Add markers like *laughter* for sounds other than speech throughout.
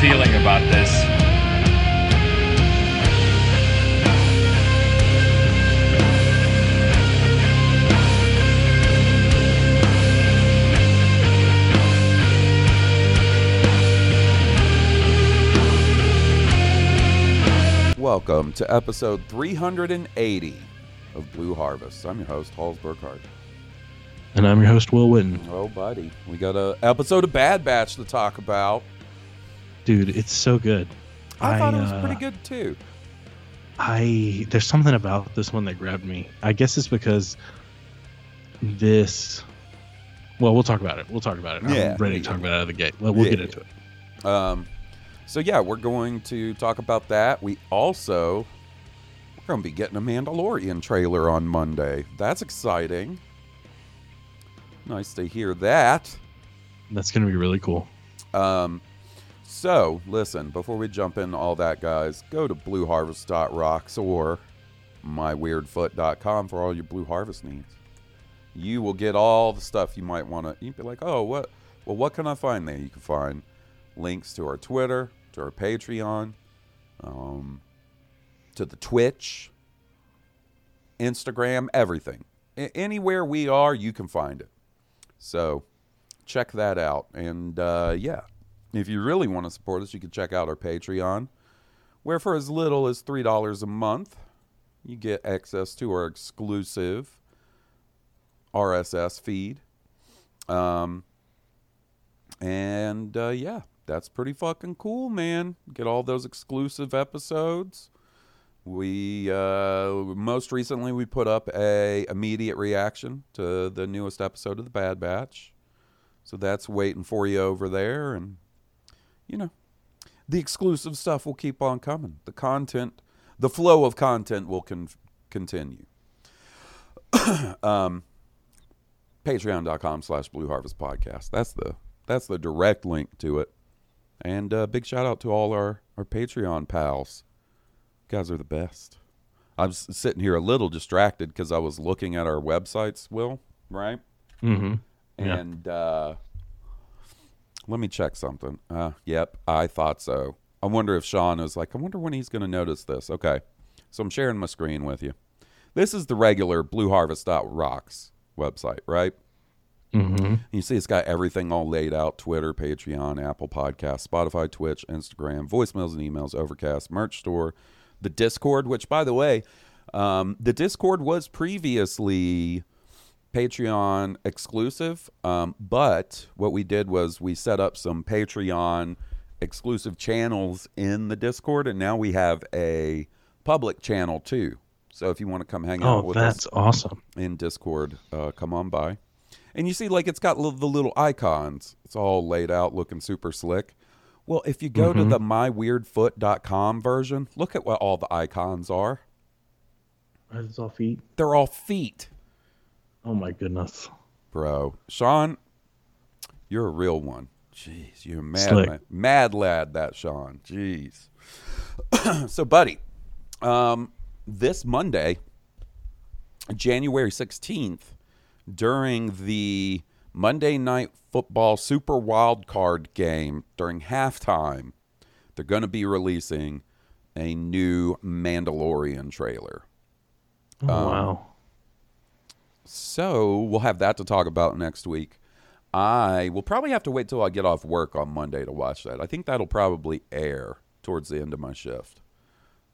Feeling about this. Welcome to episode 380 of Blue Harvest. I'm your host, Halls Burkhardt. And I'm your host, Will Witten. Oh, buddy, we got a episode of Bad Batch to talk about. Dude, it's so good. I, thought it was uh, pretty good too. I there's something about this one that grabbed me. I guess it's because this. Well, we'll talk about it. We'll talk about it. Yeah. I'm ready to talk about it out of the gate. Well, we'll Yeah, get into it. Um, so yeah, we're going to talk about that. We also we're going to be getting a Mandalorian trailer on Monday. That's exciting. Nice to hear that. That's gonna be really cool. Um, so listen, before we jump into all that, guys, go to blueharvest.rocks or myweirdfoot.com for all your Blue Harvest needs. You will get all the stuff you might want to. You'd be like, oh, what? Well, what can I find there? You can find links to our Twitter, to our Patreon, um, to the Twitch, Instagram, everything. A- anywhere we are, you can find it. So check that out. And uh, yeah, if you really want to support us, you can check out our Patreon, where for as little as $3 a month, you get access to our exclusive RSS feed. Um, and uh, yeah, that's pretty fucking cool, man. Get all those exclusive episodes. We uh, most recently we put up a immediate reaction to the newest episode of the Bad Batch, so that's waiting for you over there, and you know, the exclusive stuff will keep on coming. The content, the flow of content will con- continue. *coughs* um, Patreon.com slash Blue Harvest Podcast. That's the that's the direct link to it. And uh, big shout out to all our, our Patreon pals. You guys are the best. I'm sitting here a little distracted because I was looking at our websites, Will, right? Mm-hmm. Yeah. And uh, let me check something. Uh, yep, I thought so. I wonder if Sean is like, I wonder when he's going to notice this. Okay, so I'm sharing my screen with you. This is the regular blueharvest.rocks website, right? Mm-hmm. You see, it's got everything all laid out Twitter, Patreon, Apple Podcasts, Spotify, Twitch, Instagram, voicemails and emails, Overcast, merch store, the Discord, which, by the way, um, the Discord was previously Patreon exclusive. Um, but what we did was we set up some Patreon exclusive channels in the Discord, and now we have a public channel too. So if you want to come hang out Oh, with us that's awesome. in Discord, uh, come on by. And you see, like, it's got li- the little icons. It's all laid out, looking super slick. Well, if you go to the myweirdfoot.com version, look at what all the icons are. It's all feet. They're all feet, Oh my goodness. bro. Sean, you're a real one. Jeez, you're a mad, man. mad lad, that Sean. Jeez. *clears throat* so, buddy, um, this Monday, January 16th, during the Monday Night Football Super Wild Card game during halftime, they're going to be releasing a new Mandalorian trailer. Oh, Um, wow. So we'll have that to talk about next week. I will probably have to wait till I get off work on Monday to watch that. I think that'll probably air towards the end of my shift.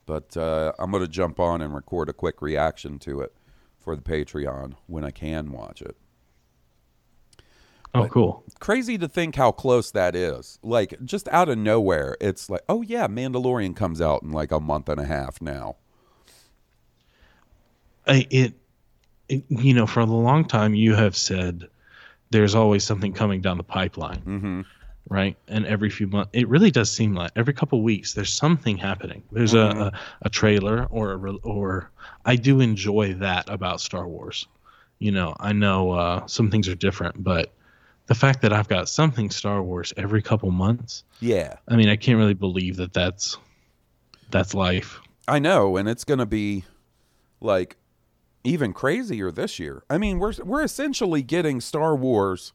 But uh, I'm going to jump on and record a quick reaction to it for the Patreon when I can watch it. Oh, cool. Crazy to think how close that is. Like, just out of nowhere, it's like, oh, yeah, Mandalorian comes out in like a month and a half now. I, it, it, you know, for a long time, you have said there's always something coming down the pipeline, Mm-hmm. right? And every few months, it really does seem like every couple weeks there's something happening. There's Mm-hmm. a, a, a trailer or a, re- or I do enjoy that about Star Wars. You know, I know uh, some things are different, but the fact that I've got something Star Wars every couple months, Yeah. I mean, I can't really believe that that's that's life. I know, and it's going to be like even crazier this year. I mean, we're we're essentially getting Star Wars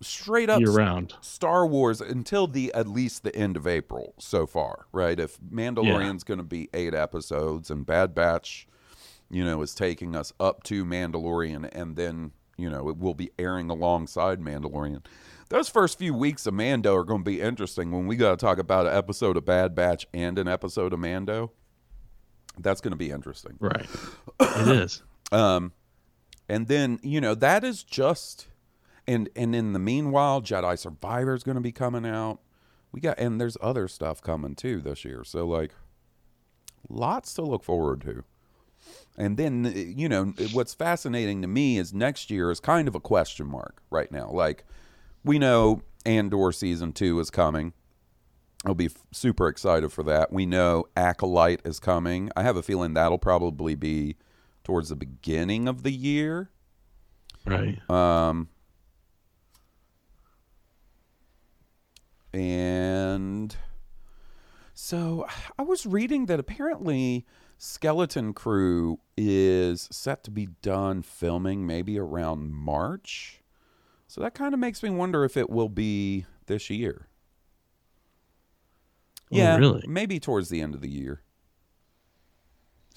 straight up year round. Star Wars until the at least the end of April so far, right? If Mandalorian's going to be 8 episodes and Bad Batch, you know, is taking us up to Mandalorian and then, you know, it will be airing alongside Mandalorian. Those first few weeks of Mando are going to be interesting when we got to talk about an episode of Bad Batch and an episode of Mando. That's going to be interesting. Right. it is. *coughs* Um, and then you know that is just, and and in the meanwhile, Jedi Survivor is going to be coming out. We got and there's other stuff coming too this year. So like, lots to look forward to. And then you know what's fascinating to me is next year is kind of a question mark right now. Like we know Andor season two is coming. I'll be f- super excited for that. We know Acolyte is coming. I have a feeling that'll probably be towards the beginning of the year. Right. Um, and so I was reading that apparently Skeleton Crew is set to be done filming maybe around March. So that kind of makes me wonder if it will be this year. Oh, Yeah, really? maybe towards the end of the year.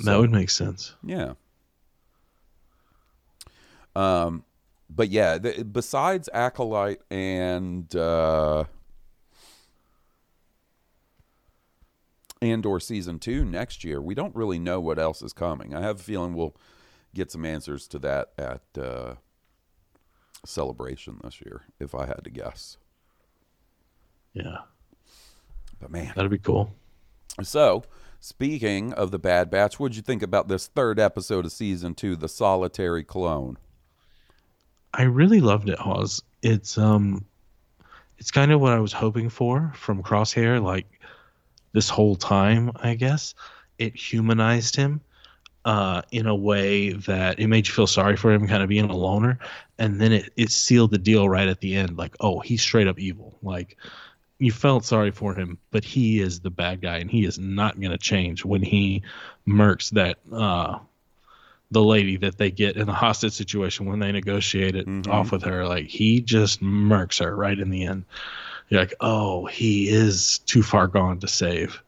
That would make sense. Yeah. Um, but yeah, the, besides Acolyte and uh, Andor season two next year, we don't really know what else is coming. I have a feeling we'll get some answers to that at uh, Celebration this year, if I had to guess. Yeah. But man, That'd be cool. So, speaking of the Bad Batch, what'd you think about this third episode of season two, The Solitary Clone? I really loved it, Hawes. It's um it's kind of what I was hoping for from Crosshair, like this whole time, I guess. It humanized him uh in a way that it made you feel sorry for him kind of being a loner. And then it, it sealed the deal right at the end, like, oh, he's straight up evil. Like you felt sorry for him, but he is the bad guy and he is not gonna change when he murks that uh the lady that they get in the hostage situation when they negotiate it off with her. Like he just murks her right in the end. You're like, oh, he is too far gone to save.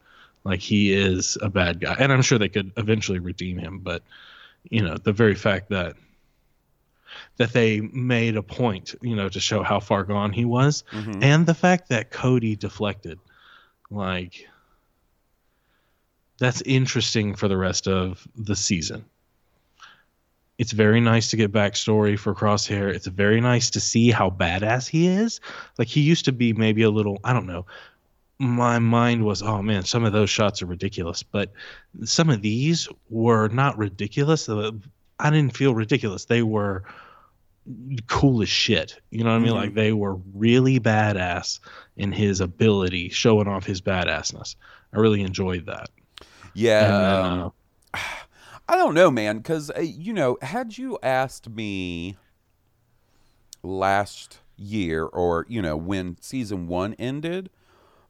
Like he is a bad guy, and I'm sure they could eventually redeem him. But you know, the very fact that that they made a point, you know, to show how far gone he was, and the fact that Cody deflected, like that's interesting for the rest of the season. It's very nice to get backstory for Crosshair. It's very nice to see how badass he is. Like he used to be maybe a little, I don't know. My mind was, oh man, some of those shots are ridiculous, but some of these were not ridiculous. Uh, I didn't feel ridiculous. They were cool as shit. You know what I mean? Like they were really badass in his ability, showing off his badassness. I really enjoyed that. Yeah. And um, uh, *sighs* I don't know, man, because, uh, you know, had you asked me last year or, you know, when season one ended,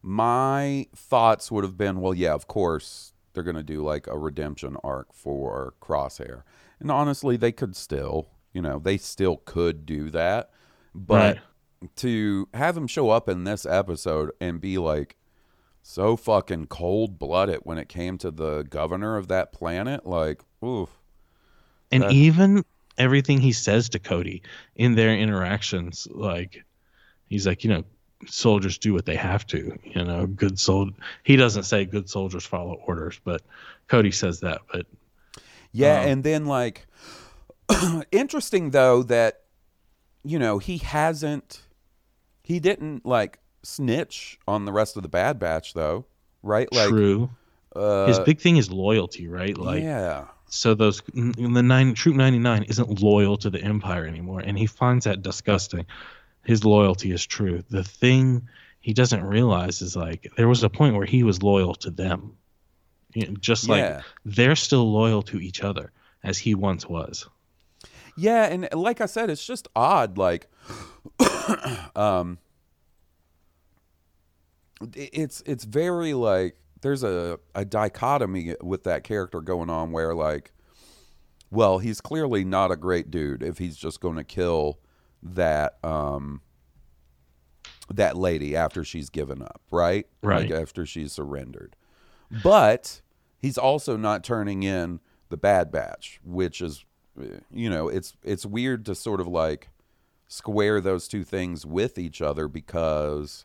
my thoughts would have been, well, yeah, of course they're going to do like a redemption arc for Crosshair. And honestly, they could still, you know, they still could do that. But Right. to have him show up in this episode and be like, so fucking cold blooded when it came to the governor of that planet. Like, oof. and That- even everything he says to Cody in their interactions, like he's like, you know, soldiers do what they have to. You know, good sol. He doesn't say good soldiers follow orders, but Cody says that. But Yeah, Um, and then like *coughs* interesting though that you know, he hasn't he didn't like snitch on the rest of the Bad Batch though, right? Like true. uh His big thing is loyalty, right? Like Yeah. so those the nine troop 99 isn't loyal to the empire anymore and he finds that disgusting his loyalty is true the thing he doesn't realize is like there was a point where he was loyal to them You know, just like they're still loyal to each other as he once was Yeah, and like I said, it's just odd. Like, *coughs* um, it's it's very like there's a a dichotomy with that character going on where like, well, he's clearly not a great dude if he's just going to kill that um that lady after she's given up, right? Right. Like after she's surrendered. But he's also not turning in the Bad Batch, which is, you know, it's it's weird to sort of like square those two things with each other because,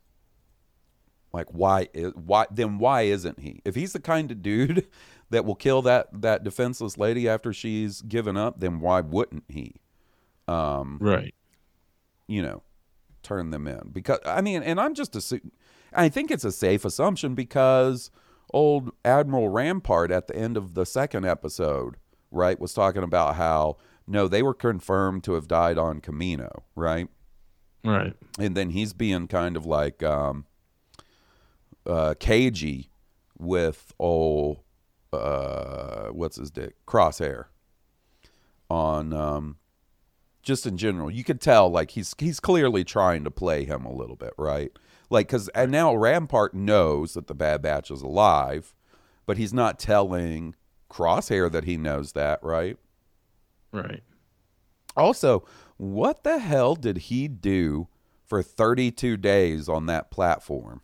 like, why why then why isn't he? If he's the kind of dude *laughs* that will kill that that defenseless lady after she's given up, then why wouldn't he? Um, right you know, turn them in because I mean, and I'm just assuming. I think it's a safe assumption because old Admiral Rampart at the end of the second episode, right, was talking about how no, they were confirmed to have died on Camino, right, right and then he's being kind of like um, uh, cagey with old uh, what's his dick Crosshair on um, just in general. You could tell like he's he's clearly trying to play him a little bit, right? Like because and now Rampart knows that the Bad Batch is alive, but he's not telling Crosshair that he knows that, right? right Also, what the hell did he do for 32 days on that platform?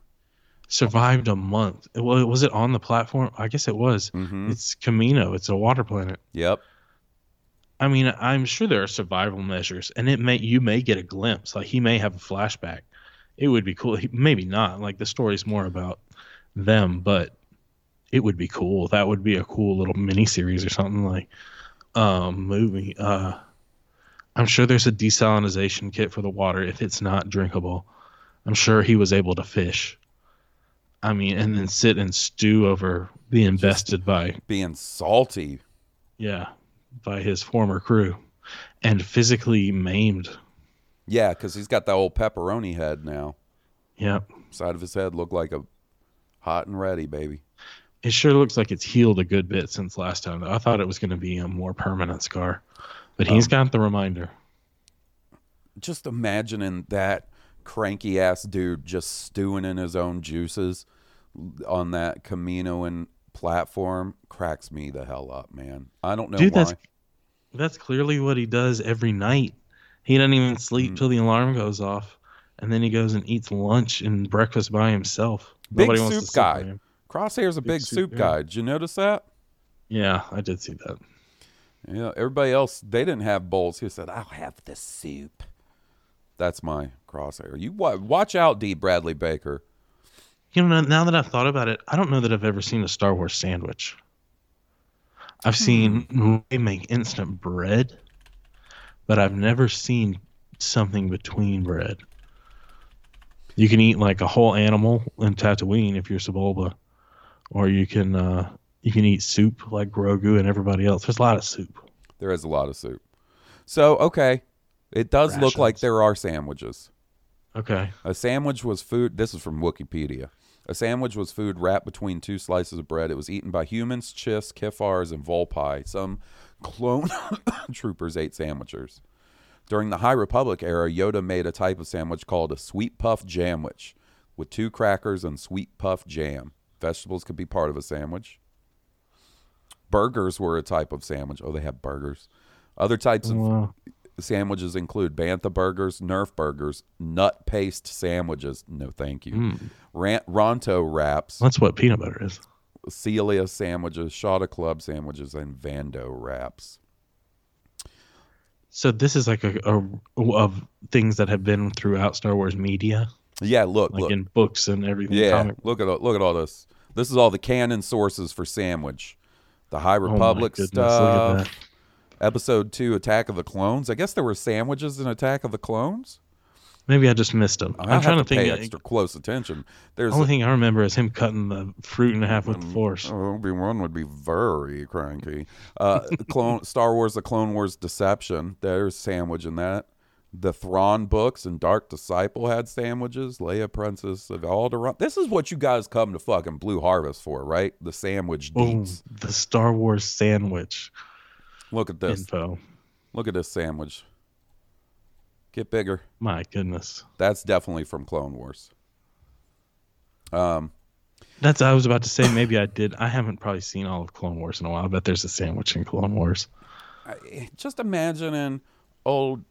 survived a month well was it on the platform i guess it was Mhm. it's camino it's a water planet Yep. I mean, I'm sure there are survival measures, and it may you may get a glimpse. Like he may have a flashback. It would be cool. He, maybe not. Like the story's more about them, but it would be cool. That would be a cool little mini series or something like um movie. Uh I'm sure there's a desalinization kit for the water if it's not drinkable. I'm sure he was able to fish. I mean, and then sit and stew over being bested by Being salty. yeah, by his former crew and physically maimed. Yeah, because he's got that old pepperoni head now. Yep. Side of his head looked like a hot and ready, baby. It sure looks like it's healed a good bit since last time. Though. I thought it was going to be a more permanent scar, but he's got the reminder. Just imagining that cranky ass dude just stewing in his own juices on that Camino and platform cracks me the hell up, man. I don't know Dude, why. that's that's clearly what he does every night. He doesn't even sleep Mm. till the alarm goes off, and then he goes and eats lunch and breakfast by himself. Big Nobody wants soup to sit by guy. Crosshair's a big, Big soup, soup, guy. Did you notice that? Yeah, I did see that. Yeah, everybody else they didn't have bowls. He said, "I'll have the soup." That's my crosshair. You wa- watch out, D. Bradley Baker. You know, now that I've thought about it, I don't know that I've ever seen a Star Wars sandwich. I've hmm. seen they make instant bread, but I've never seen something between bread. You can eat like a whole animal in Tatooine if you're Sebulba, or you can uh, you can eat soup like Grogu and everybody else. There's a lot of soup. There is a lot of soup. So okay, it does look like there are sandwiches. Okay, A sandwich was food. This is from Wikipedia. A sandwich was food wrapped between two slices of bread. It was eaten by humans, chiss, kefars, and volpi. Some clone *coughs* troopers ate sandwiches. During the High Republic era, Yoda made a type of sandwich called a sweet puff jamwich with two crackers and sweet puff jam. Vegetables could be part of a sandwich. Burgers were a type of sandwich. Oh, they have burgers. Other types of sandwiches include Bantha burgers, Nerf burgers, nut paste sandwiches. No, thank you. Hmm. Ran- Ronto wraps, That's what peanut butter is. Celia sandwiches, Shada Club sandwiches, and Vando wraps. So this is like a, a of things that have been throughout Star Wars media, Yeah, look, like look. in books and everything. Yeah, comic- look at look at all this. This is all the canon sources for sandwich. The High Oh Republic goodness, stuff. Episode two, Attack of the Clones. I guess there were sandwiches in Attack of the Clones. Maybe I just missed them. I'm trying to, think. pay extra close attention. There's The only thing I remember is him cutting the fruit in half with the force. Obi Wan would be very cranky. Uh, Clone Star Wars: The Clone Wars Deception. There's sandwich in that. The Thrawn books and Dark Disciple had sandwiches. Leia, Princess of Alderaan. This is what you guys come to fucking Blue Harvest for, right? The sandwich deets. The Star Wars sandwich Look at this. info. Look at this sandwich. Get bigger. My goodness, That's definitely from Clone Wars. Um, that's I was about to say. Maybe I did. I haven't probably seen all of Clone Wars in a while. I bet there's a sandwich in Clone Wars. just imagining old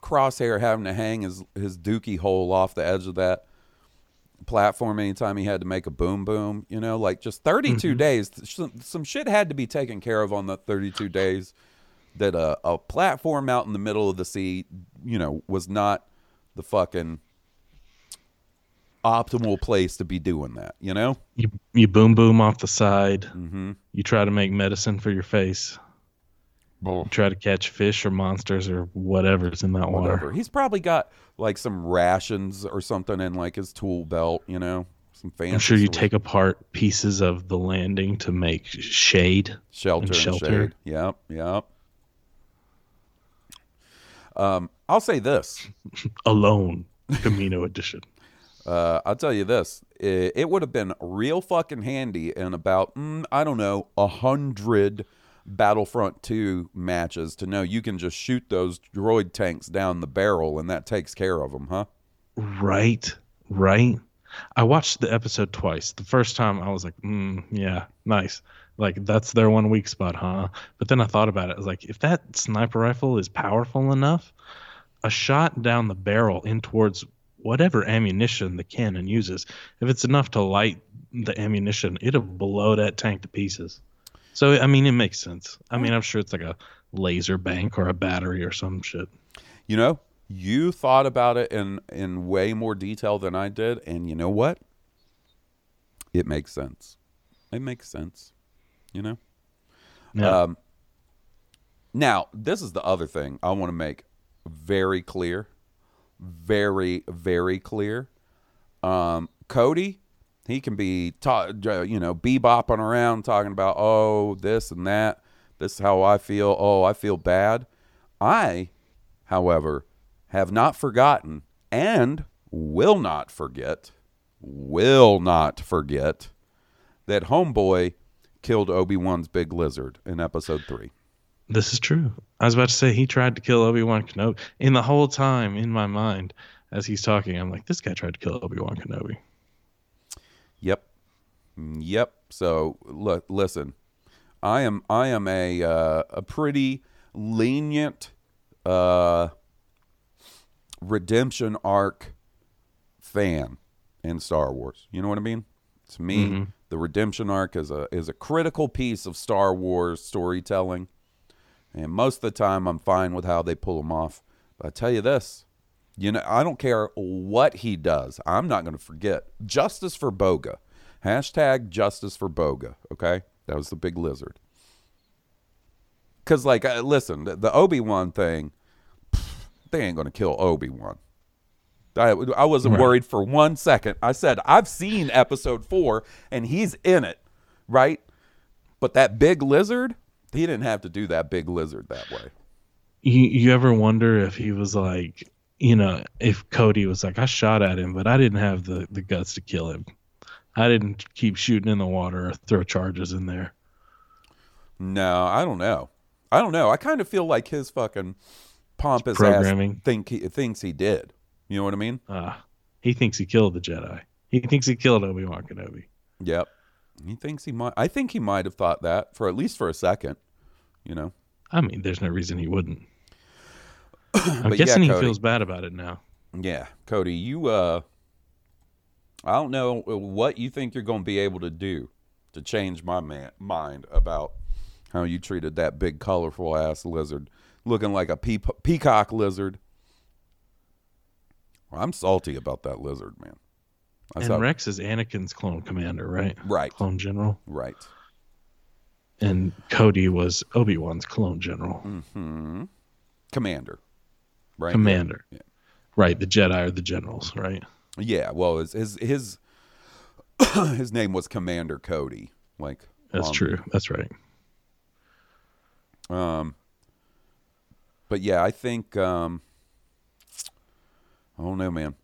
Crosshair having to hang his his dookie hole off the edge of that platform anytime he had to make a boom boom. You know, like just 32 days. Some, some shit had to be taken care of on the 32 days. That a, a platform out in the middle of the sea, you know, was not the fucking optimal place to be doing that. You know. You you boom boom off the side. Mm-hmm. You try to make medicine for your face. Try to catch fish or monsters or whatever's in that whatever. water. He's probably got like some rations or something in like his tool belt, you know, some fancy. I'm sure you take apart pieces of the landing to make shade. shelter and, shelter. shade. Yep, yep. Um, I'll say this. *laughs* Alone, Camino edition. *laughs* Uh, I'll tell you this. It, it would have been real fucking handy in about mm, I don't know a hundred Battlefront 2 matches to know you can just shoot those droid tanks down the barrel and that takes care of them, huh? Right, right. I watched the episode twice. The first time I was like, mm, yeah, nice. Like that's their one weak spot, huh? But then I thought about it. I was like, if that sniper rifle is powerful enough, a shot down the barrel in towards whatever ammunition the cannon uses, if it's enough to light the ammunition, it'll blow that tank to pieces. So I mean, it makes sense. I mean, I'm sure it's like a laser bank or a battery or some shit. You know, you thought about it in in way more detail than I did, and you know what? It makes sense. It makes sense. You know. Yeah. Um, now, this is the other thing I want to make very clear, very very clear. Um, Cody, he can be ta- uh, you know bebopping around talking about oh this and that. This is how I feel. Oh, I feel bad. I, however, have not forgotten and will not forget, will not forget that Homeboy killed Obi Wan's big lizard in episode three. This is true. I was about to say he tried to kill Obi Wan Kenobi. In the whole time in my mind, as he's talking, I'm like, this guy tried to kill Obi Wan Kenobi. Yep, yep. So look, listen, I am I am a uh, a pretty lenient uh, redemption arc fan in Star Wars. You know what I mean? To me, the redemption arc is a is a critical piece of Star Wars storytelling, and most of the time, I'm fine with how they pull them off. But I tell you this, you know, I don't care what he does. I'm not going to forget. Justice for Boga. Hashtag justice for Boga. Okay. That was the big lizard. Because, like, uh, listen, the, the Obi Wan thing, pff, they ain't going to kill Obi Wan. I, I wasn't Right. worried for one second. I said, I've seen episode four and he's in it, right? But that big lizard, he didn't have to do that big lizard that way. You you ever wonder if he was like, you know, if Cody was like, I shot at him, but I didn't have the, the guts to kill him. I didn't keep shooting in the water or throw charges in there. No, I don't know. I don't know. I kind of feel like his fucking pompous programming. ass think he thinks he did. You know what I mean? Uh, he thinks he killed the Jedi. He thinks he killed Obi Wan Kenobi. Yep. He thinks he might. I think he might have thought that for at least for a second. You know. I mean, there's no reason he wouldn't. *coughs* I'm But yeah, guessing he feels bad about it now. Yeah, Cody, you uh I don't know what you think you're going to be able to do to change my man- mind about how you treated that big colorful ass lizard looking like a pea- peacock lizard. Well, I'm salty about that lizard, man. I and saw- Rex is Anakin's clone commander, right? Right. Clone general. right. And Cody was Obi Wan's clone general. Mm. Commander. Right. Commander. Yeah. Right. The Jedi are the generals, right? Yeah, well, his his his, *clears throat* his name was Commander Cody. Like That's um, true. That's right. Um, but yeah, I think um, I don't know, man.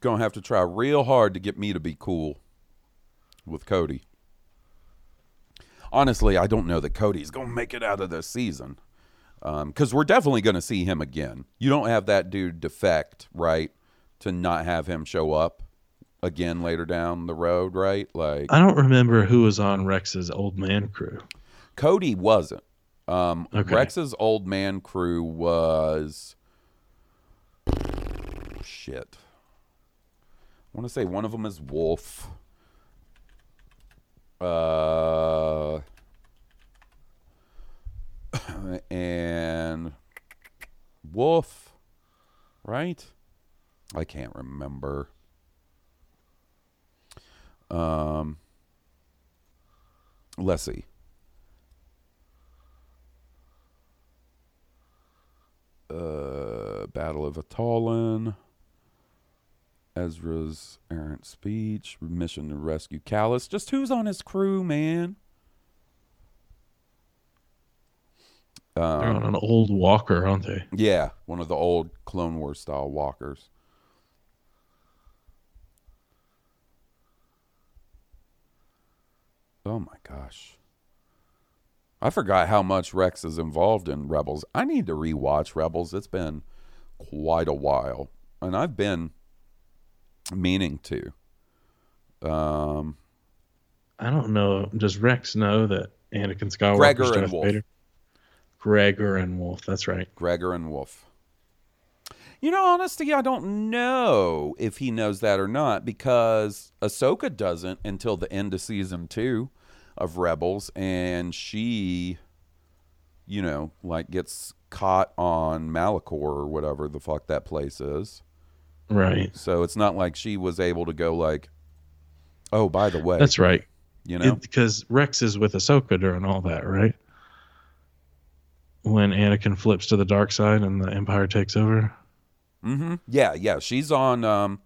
Gonna have to try real hard to get me to be cool with Cody. Honestly, I don't know that Cody's gonna make it out of this season because we're definitely gonna see him again. You don't have that dude defect, right? To not have him show up again later down the road, right? Like I don't remember who was on Rex's old man crew. Cody wasn't. Um, Okay. Rex's old man crew was shit. I want to say one of them is Wolf. Uh, *coughs* and Wolf, right? I can't remember. Um, let's uh, Battle of Atollon, Ezra's errant speech, mission to rescue Kallus. Just who's on his crew, man? They're on Um, an old walker, aren't they? yeah, one of the old Clone Wars style walkers. Oh my gosh. I forgot how much Rex is involved in Rebels. I need to rewatch Rebels. It's been quite a while. And I've been meaning to. Um I don't know. Does Rex know that Anakin Skywalker Gregor is and Darth Wolf. Vader? Gregor and Wolf. That's right. Gregor and Wolf. You know, honestly, I don't know if he knows that or not because Ahsoka doesn't until the end of season two of Rebels, and she, you know, like gets caught on Malachor or whatever the fuck that place is. Right. So it's not like she was able to go like, oh, by the way, That's right. you know, Because Rex is with Ahsoka during all that, right? When Anakin flips to the dark side and the Empire takes over. hmm yeah, yeah, she's on. um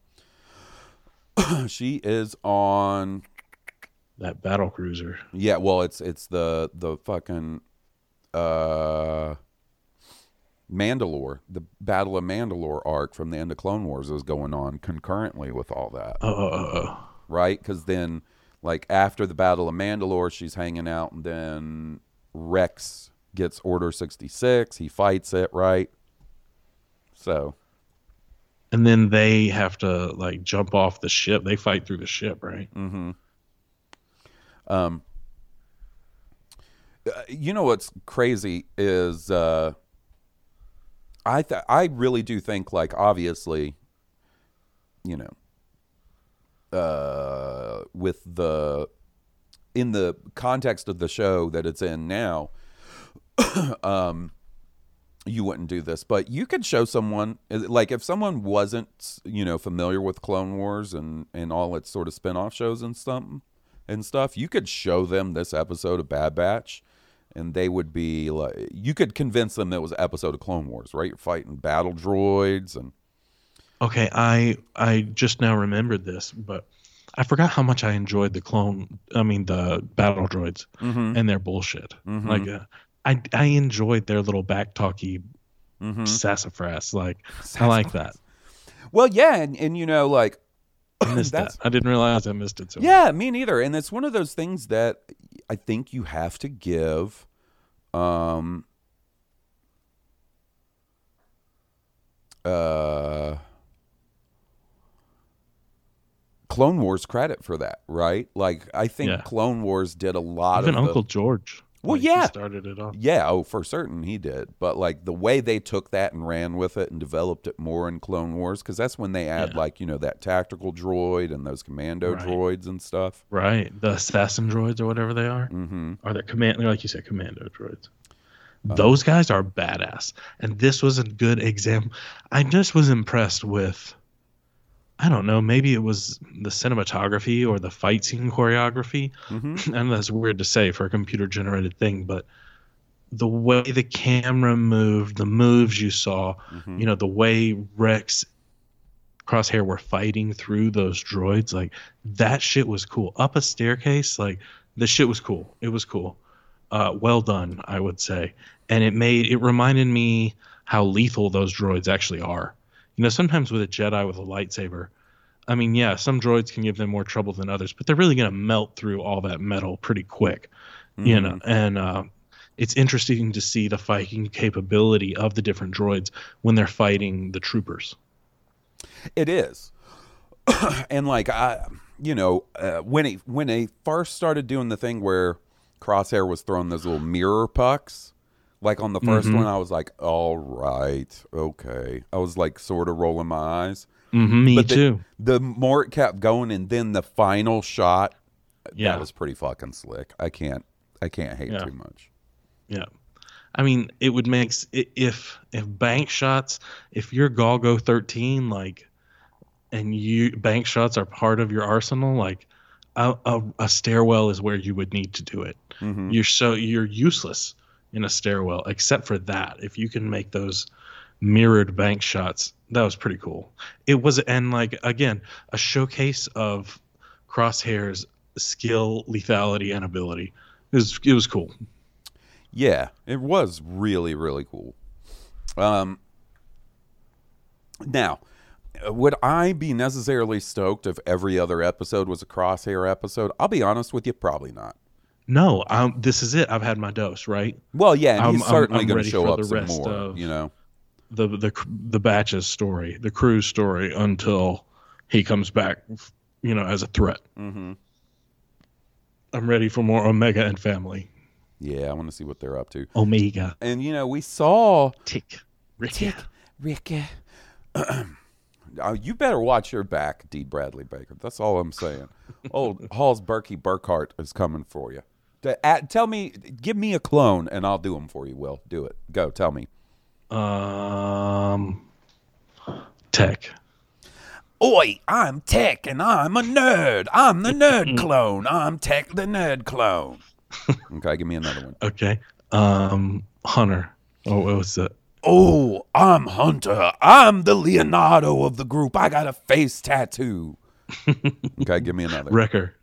*clears throat* She is on That battle cruiser. Yeah, well, it's it's the the fucking uh Mandalore, the Battle of Mandalore arc from the end of Clone Wars is going on concurrently with all that, oh. right? Because then, like after the Battle of Mandalore, she's hanging out, and then Rex gets Order sixty six. He fights it, right? So And then they have to like jump off the ship. They fight through the ship, right? Um, uh, you know what's crazy is uh, I th- I really do think like obviously, you know, uh, with the in the context of the show that it's in now, *coughs* um, you wouldn't do this, but you could show someone like if someone wasn't you know familiar with Clone Wars and and all its sort of spin-off shows and something and stuff, you could show them this episode of Bad Batch, and they would be like, you could convince them that it was an episode of Clone Wars, right? You're fighting battle droids and Okay, I I just now remembered this, but I forgot how much I enjoyed the clone. I mean, the battle droids Mm-hmm. and their bullshit. Like, uh, I I enjoyed their little back talky Mm-hmm. sassafras. Like, I like that. well, yeah, and, and you know, like I missed *clears throat* that. I didn't realize I missed it. So Yeah, me neither. And it's one of those things that I think you have to give um uh Clone Wars credit for that, right? Like I think Yeah. Clone Wars did a lot even of the- Uncle George. Well, Like, he yeah. started it off. Yeah, oh, for certain he did. But like the way they took that and ran with it and developed it more in Clone Wars, because that's when they add Yeah. like you know that tactical droid and those commando Right. droids and stuff. Right, the assassin droids or whatever they are, Mm-hmm. are they command? Like you said, commando droids. Uh, Those guys are badass, and this was a good example. I just was impressed with. I don't know. Maybe it was the cinematography or the fight scene choreography. Mm-hmm. *laughs* and that's weird to say for a computer generated thing, but the way the camera moved, the moves you saw, Mhm. you know, the way Rex Crosshair were fighting through those droids, like that shit was cool. Up a staircase, like the shit was cool. It was cool. Uh, well done, I would say. And it made it reminded me how lethal those droids actually are. You know, sometimes with a Jedi with a lightsaber, I mean, yeah, some droids can give them more trouble than others, but they're really going to melt through all that metal pretty quick, you know. And uh, it's interesting to see the fighting capability of the different droids when they're fighting the troopers. It is, *coughs* and like I, you know, uh, when he when they first started doing the thing where Crosshair was throwing those little mirror pucks, like on the 1st Mhm. one, I was like, all right, okay. I was like sort of rolling my eyes. Mm-hmm, me But the- too. The more it kept going, and then the final shot, Yeah. that was pretty fucking slick. I can't, I can't hate Yeah. too much. Yeah. I mean, it would make if if bank shots, if you're Golgo 13, like, and you bank shots are part of your arsenal, like, a, a, a stairwell is where you would need to do it. hmm You're so you're useless in a stairwell, except for that. If you can make those mirrored bank shots, that was pretty cool. It was, and like again, a showcase of Crosshair's skill, lethality, and ability. It was it was cool. Yeah, it was really really cool. Um, now, would I be necessarily stoked if every other episode was a crosshair episode? I'll be honest with you, probably not. No, um, this is it. I've had my dose, right? Well, yeah, and I'm- he's I'm- certainly going to show for up the some rest more. of- You know, The the the batch's story, the crew's story, until he comes back, you know, as a threat. hmm I'm ready for more Omega and family. yeah, I want to see what they're up to. Omega, And you know, we saw tick, Ricky. Ricky. Uh, you better watch your back, D. Bradley Baker. That's all I'm saying. Old *laughs* Halls Berkey Burkhart is coming for you. Tell me, give me a clone, and I'll do them for you. Will do it. Go. Tell me. Um, Tech. Oi, I'm Tech, and I'm a nerd. I'm the nerd *laughs* clone. I'm Tech, the nerd clone. *laughs* okay, give me another one. Okay. Um, Hunter. Oh, what was it? Oh, I'm Hunter. I'm the Leonardo of the group. I got a face tattoo. *laughs* okay, give me another. Wrecker.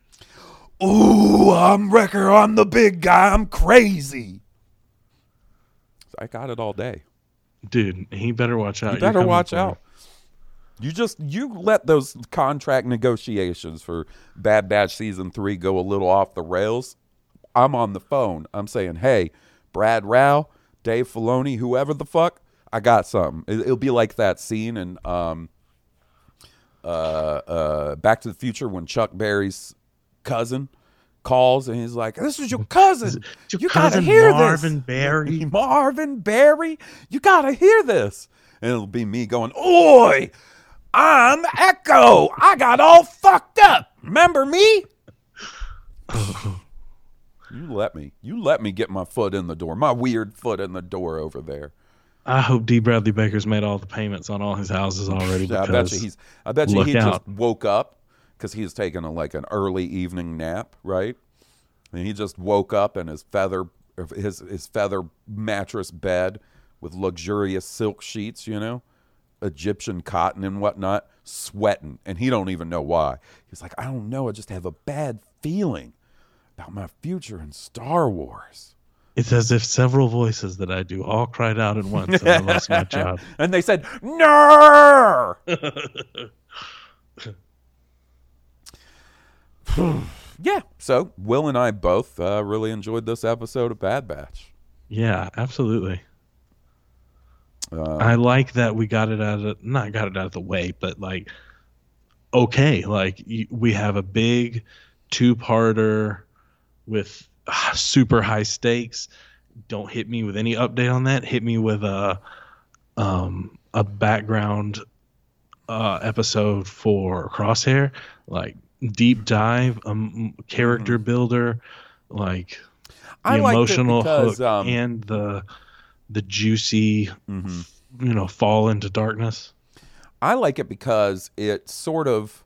Ooh, I'm Wrecker. I'm the big guy. I'm crazy. I got it all day. Dude, he better watch out. You better watch for him. out. You just you let those contract negotiations for Bad Batch season three go a little off the rails. I'm on the phone. I'm saying, hey, Brad Rau, Dave Filoni, whoever the fuck, I got something. It, will be like that scene in um, uh, uh, Back to the Future when Chuck Berry's cousin calls and he's like, "This is your cousin. Your you gotta cousin hear Marvin this." Berry. *laughs* Marvin Berry, you gotta hear this. And it'll be me going, Oi, I'm Echo. I got all fucked up. Remember me? *laughs* you let me. You let me get my foot in the door. My weird foot in the door over there. I hope D. Bradley Baker's made all the payments on all his houses already. *laughs* I bet you he's. I bet you he out. just woke up because he's taking a, like an early evening nap, right? And he just woke up in his feather, his his feather mattress bed with luxurious silk sheets, you know, Egyptian cotton and whatnot, sweating, and he don't even know why. He's like, I don't know, I just have a bad feeling about my future in Star Wars. It's as if several voices that I do all cried out at once and I lost my *laughs* job. And they said, No. *laughs* *sighs* yeah. So Will and I both uh, really enjoyed this episode of Bad Batch. Yeah, absolutely. Uh, I like that we got it out of not got it out of the way, but like okay, like we have a big two-parter with ah, *sighs* super high stakes. Don't hit me with any update on that. Hit me with a um, a background uh, episode for Crosshair, like deep dive, um, character builder, like the I emotional because, hook um, and the the juicy, mhm. you know, fall into darkness. I like it because it sort of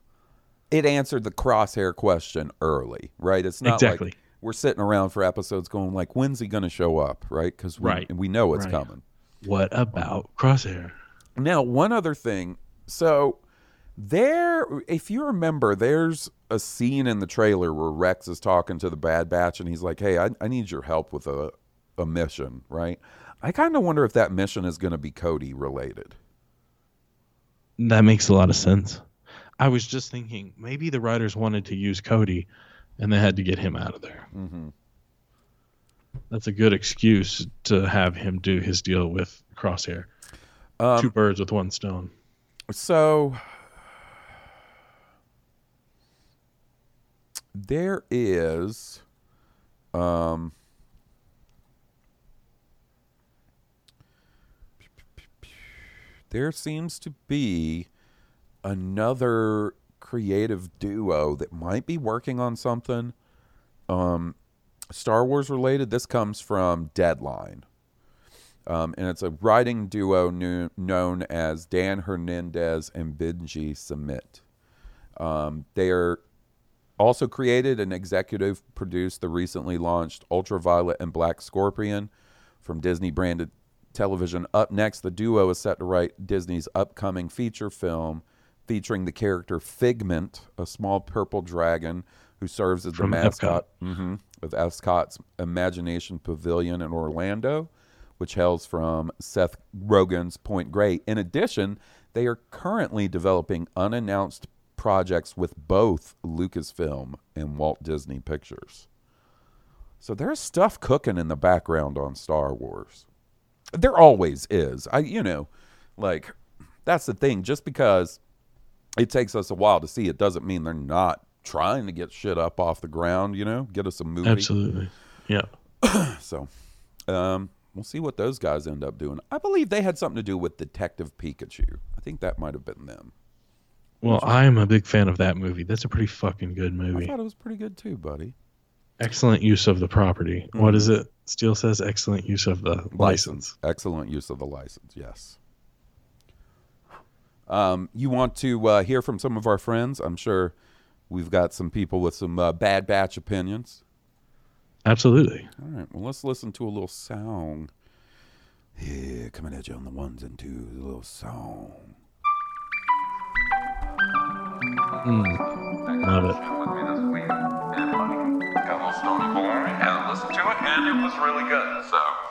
it answered the crosshair question early, right? It's not Exactly. like we're sitting around for episodes going like, when's he going to show up, right? Because we, Right. we know it's Right. coming. What about Crosshair? Now, one other thing. So there, if you remember, there's a scene in the trailer where Rex is talking to the Bad Batch, and he's like, "Hey, I, I need your help with a a mission, right?" I kind of wonder if that mission is going to be Cody related. That makes a lot of sense. I was just thinking maybe the writers wanted to use Cody, and they had to get him out of there. Mm-hmm. That's a good excuse to have him do his deal with Crosshair. Um, Two birds with one stone. So there is um there seems to be another creative duo that might be working on something um Star Wars related. This comes from Deadline. Um, and it's a writing duo kno- known as Dan Hernandez and Benji Samit. Um, they are also created and executive produced the recently launched Ultraviolet and Black Scorpion from Disney branded television. Up next, the duo is set to write Disney's upcoming feature film featuring the character Figment, a small purple dragon who serves as From the Epcot. mascot mhm, of Epcot's Imagination Pavilion in Orlando, which hails from Seth Rogen's Point Grey. In addition, they are currently developing unannounced projects with both Lucasfilm and Walt Disney Pictures. So there's stuff cooking in the background on Star Wars. There always is. I you know, like that's the thing. Just because it takes us a while to see it doesn't mean they're not trying to get shit up off the ground, you know, get us a movie. Absolutely. Yeah. *clears throat* So, um, we'll see what those guys end up doing. I believe they had something to do with Detective Pikachu. I think that might have been them. Well, I'm a big fan of that movie. That's a pretty fucking good movie. I thought it was pretty good too, buddy. Excellent use of the property. What is it? Steele says excellent use of the license. Excellent use of the license. Yes. Um, you want to uh, hear from some of our friends? I'm sure we've got some people with some uh, bad batch opinions. Absolutely. All right. Well, let's listen to a little song. Yeah, coming at you on the ones and twos. A little song. Mm. Love it. and listened to it, and it was really good. So.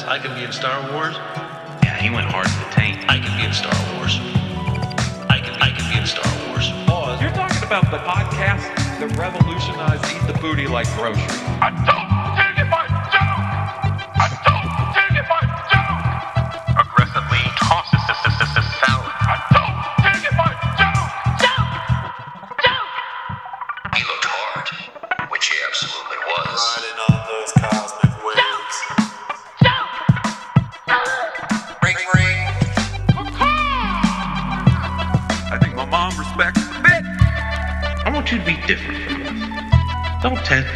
Says I can be in Star Wars. Yeah, he went hard to the taint. I can be in Star Wars. I can I can be in Star Wars. Pause. You're talking about the podcast that revolutionized Eat the Booty like groceries. I don't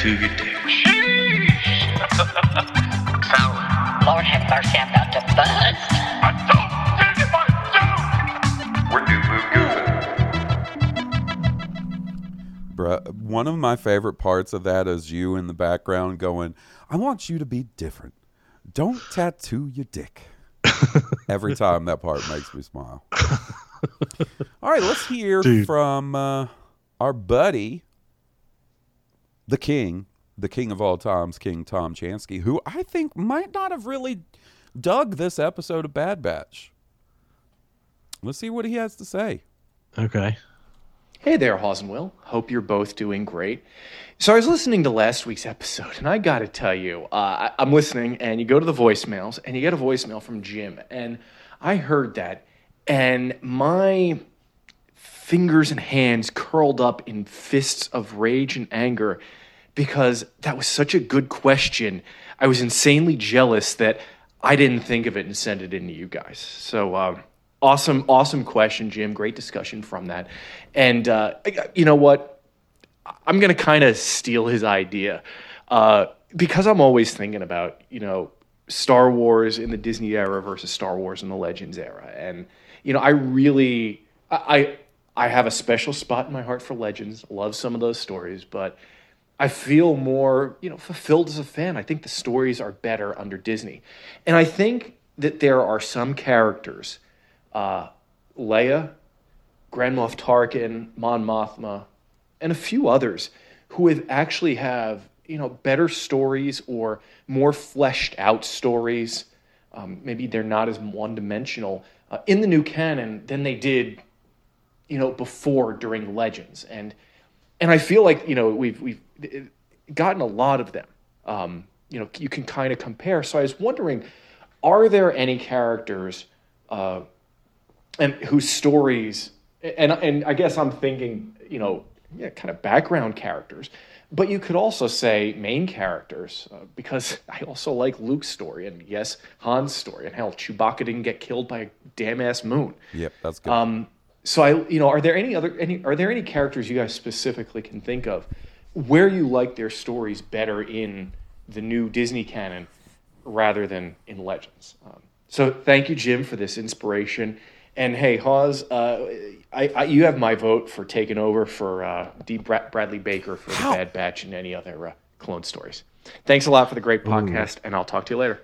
Don't your dick. Salad. Lord have mercy, I'm about to buzz. I don't dig it my joke. We're new food goofing. Bruh, one of my favorite parts of that is you in the background going, I want you to be different. Don't tattoo your dick. *laughs* Every time that part makes me smile. *laughs* All right, let's hear Dude. from uh, our buddy, the king, the king of all times, King Tom Chansky, who I think might not have really dug this episode of Bad Batch. Let's see what he has to say. Okay. Hey there, Hawes and Will. Hope you're both doing great. So I was listening to last week's episode, and I got to tell you, uh, I- I'm listening, and you go to the voicemails, and you get a voicemail from Jim, and I heard that, and my fingers and hands curled up in fists of rage and anger because that was such a good question. I was insanely jealous that I didn't think of it and send it in to you guys. So, uh, awesome, awesome question, Jim. Great discussion from that. And uh, you know what? I'm going to kind of steal his idea uh, because I'm always thinking about, you know, Star Wars in the Disney era versus Star Wars in the Legends era. And, you know, I really, I, I have a special spot in my heart for Legends. Love some of those stories, but I feel more, you know, fulfilled as a fan. I think the stories are better under Disney. And I think that there are some characters, uh, Leia, Grand Moff Tarkin, Mon Mothma, and a few others who have actually have you know better stories or more fleshed out stories. Um, maybe they're not as one dimensional uh, in the new canon than they did, you know, before during Legends, and and I feel like you know we've we've gotten a lot of them. Um, you know, you can kind of compare. So I was wondering, are there any characters uh, and whose stories and and I guess I'm thinking, you know, yeah, kind of background characters, but you could also say main characters uh, because I also like Luke's story and yes, Han's story and hell, Chewbacca didn't get killed by a damn ass moon. Yep, that's good. Um, so I, you know, are there any other any are there any characters you guys specifically can think of where you like their stories better in the new Disney canon rather than in Legends? Um, so thank you, Jim, for this inspiration. And hey, Hawes, uh, I, I, you have my vote for taking over for uh, Dee Brad- Bradley Baker for the Bad Batch and any other uh, clone stories. Thanks a lot for the great podcast, and I'll talk to you later.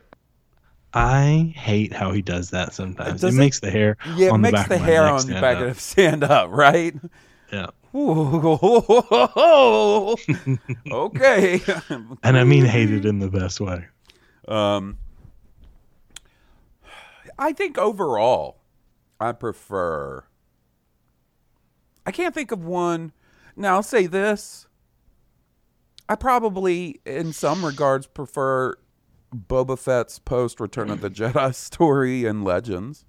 I hate how he does that sometimes. It, doesn't- makes the hair Yeah, it on the makes back the of my hair on the stand back up. of stand up, right? Yeah. *laughs* okay. *laughs* And I mean hate it in the *laughs* best way. Um, I think overall, I prefer. I can't think of one. Now, I'll say this. I probably, in some regards, prefer Boba Fett's post Return of the *laughs* Jedi story and Legends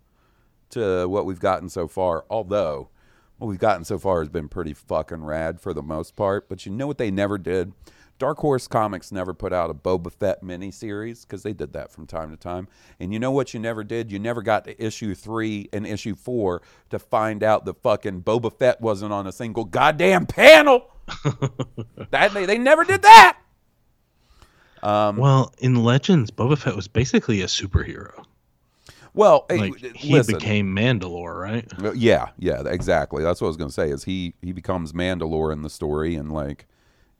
to what we've gotten so far. Although, what we've gotten so far has been pretty fucking rad for the most part. But you know what they never did? Dark Horse Comics never put out a Boba Fett miniseries because they did that from time to time. And you know what you never did? You never got to issue three and issue four to find out that fucking Boba Fett wasn't on a single goddamn panel. *laughs* that they, they never did that. Um, well, in Legends, Boba Fett was basically a superhero. Well, hey, he listen. became Mandalore, right? Yeah, yeah, exactly. That's what I was gonna say. Is he he becomes Mandalore in the story and like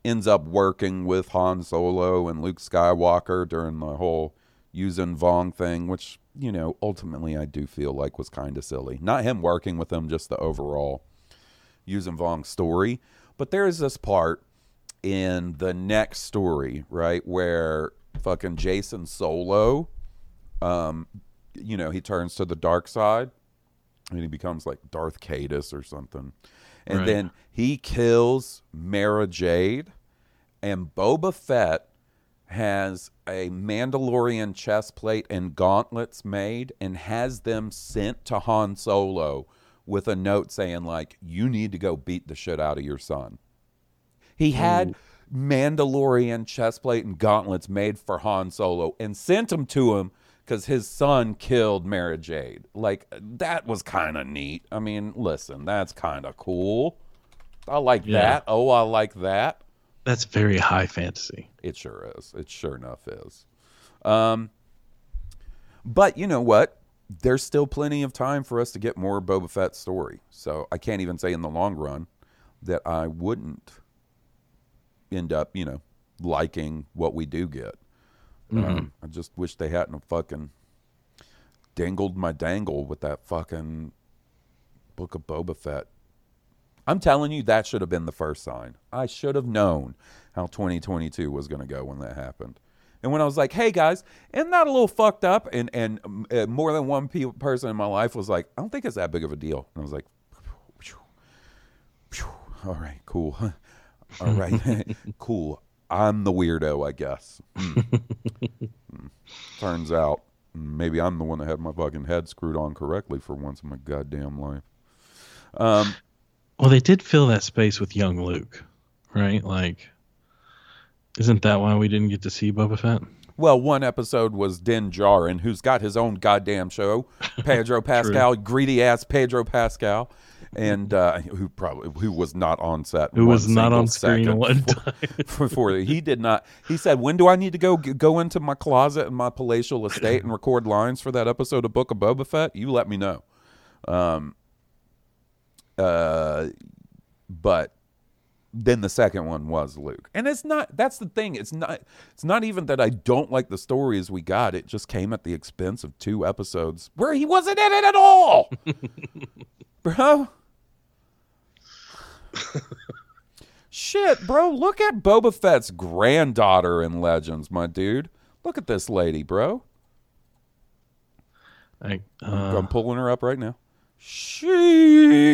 ends up working with Han Solo and Luke Skywalker during the whole Yuuzhan Vong thing, which you know ultimately I do feel like was kind of silly. Not him working with them, just the overall Yuuzhan Vong story. But there's this part in the next story, right, where fucking Jacen Solo, um, you know, he turns to the dark side and he becomes like Darth Caedus or something. And Right. then he kills Mara Jade, and Boba Fett has a Mandalorian chest plate and gauntlets made and has them sent to Han Solo with a note saying like you need to go beat the shit out of your son. He had Mandalorian chest plate and gauntlets made for Han Solo and sent them to him because his son killed Mara Jade. Like that was kind of neat. I mean, listen, that's kind of cool. I like Yeah. that. Oh, I like that. That's very high fantasy. It sure is. It sure enough is. Um, but you know what? There's still plenty of time for us to get more Boba Fett story. So I can't even say in the long run that I wouldn't end up, you know, liking what we do get. Um, I just wish they hadn't fucking dangled my dangle with that fucking Book of Boba Fett I'm telling you, that should have been the first sign. I should have known how 2022 was going to go when that happened. And when I was like, "Hey guys, isn't that a little fucked up?" and and um, uh, more than one pe- person in my life was like, "I don't think it's that big of a deal." And I was like, "All right, cool, *laughs* all right, *laughs* cool. I'm the weirdo, I guess." Mm. Mm. Turns out, maybe I'm the one that had my fucking head screwed on correctly for once in my goddamn life. Um, Well, they did fill that space with young Luke, right? Like, isn't that why we didn't get to see Boba Fett? Well, one episode was Din Djarin, who's got his own goddamn show. *laughs* Pedro Pascal, greedy ass Pedro Pascal, and uh, who probably who was not on set. Who was not on screen one before- *laughs* before he did not. He said, "When do I need to go go into my closet in my palatial estate and record lines for that episode of Book of Boba Fett? You let me know." Um. Uh, but then the second one was Luke. And it's not that's the thing. It's not it's not even that I don't like the stories we got. It just came at the expense of two episodes where he wasn't in it at all. *laughs* bro. Shit, bro. Look at Boba Fett's granddaughter in Legends, my dude. Look at this lady, bro. I'm- uh, I'm pulling her up right now. Sheesh.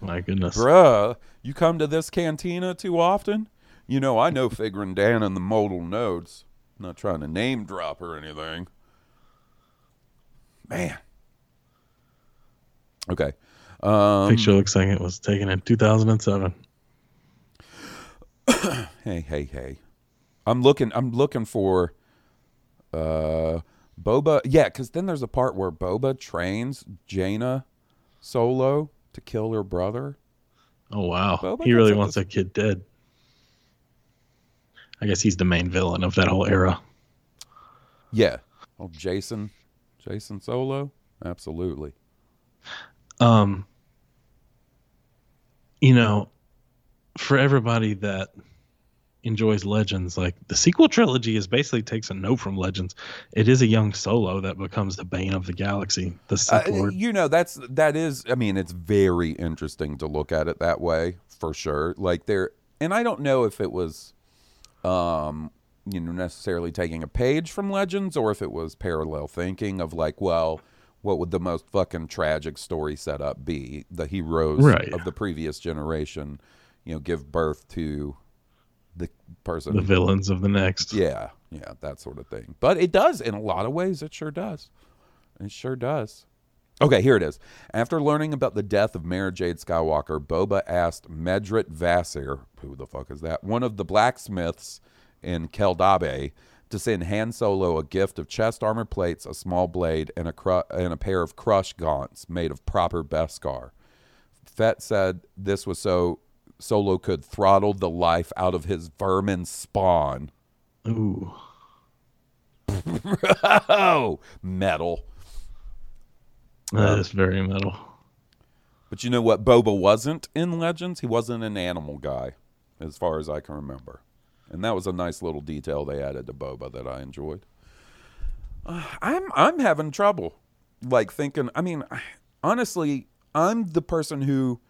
my goodness. Bruh, you come to this cantina too often? You know, I know Figrin D'an and the modal nodes. not trying to name drop or anything. Man. Okay. Um, Picture looks like it was taken in 2007. *coughs* hey, hey, hey. I'm looking I'm looking for uh Boba yeah, because then there's a part where Boba trains Jaina Solo to kill her brother. Oh wow, Boba he really wants to- that kid dead. I guess he's the main villain of that whole era. Yeah. Oh, Jacen, Jacen Solo, absolutely. Um, you know, for everybody that enjoys Legends, like the sequel trilogy is basically takes a note from Legends. It is a young Solo that becomes the bane of the galaxy, the Sith Uh, Lord. you know, that's that is. I mean, it's very interesting to look at it that way for sure. Like there, and I don't know if it was, um, you know, necessarily taking a page from Legends or if it was parallel thinking of like, well, what would the most fucking tragic story setup be? The heroes Right. of the previous generation, you know, give birth to the person the villains of the next. yeah, yeah, that sort of thing. But it does in a lot of ways. It sure does. It sure does. Okay, here it is. After learning about the death of Mara Jade Skywalker, Boba asked Medrit Vasur, who the fuck is that, one of the blacksmiths in Keldabe, to send Han Solo a gift of chest armor plates, a small blade, and a cru- and a pair of crush gaunts made of proper Beskar. Fett said this was so Solo could throttle the life out of his vermin spawn. Ooh. oh, *laughs* metal. That Um, very metal. But you know what Boba wasn't in Legends? He wasn't an animal guy, as far as I can remember. And that was a nice little detail they added to Boba that I enjoyed. Uh, I'm I'm having trouble, like thinking. I mean, honestly, I'm the person who,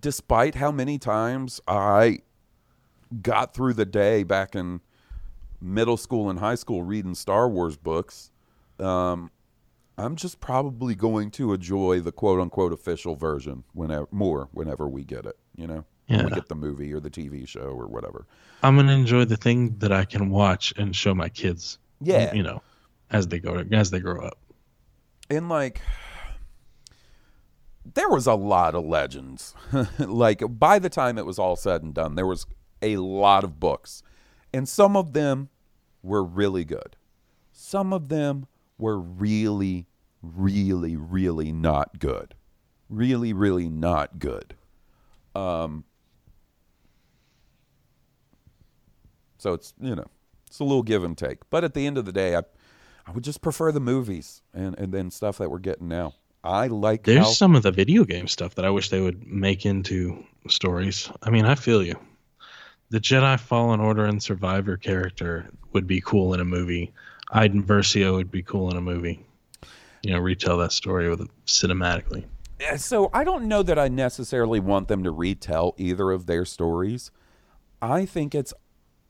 despite how many times I got through the day back in middle school and high school reading Star Wars books, um, I'm just probably going to enjoy the quote unquote official version whenever more whenever we get it, you know? When we Yeah. get the movie or the TV show or whatever. I'm gonna enjoy the thing that I can watch and show my kids. Yeah. You know, as they go as they grow up. And like there was a lot of legends. *laughs* like by the time it was all said and done, there was a lot of books. And some of them were really good. Some of them were really really really not good. Really really not good. Um So it's, you know, it's a little give and take. But at the end of the day, I I would just prefer the movies and, and then stuff that we're getting now. I like There's how, some of the video game stuff that I wish they would make into stories. I mean, I feel you. The Jedi Fallen Order and Survivor character would be cool in a movie. Iden Versio would be cool in a movie. You know, retell that story with cinematically. Uh, So I don't know that I necessarily want them to retell either of their stories. I think it's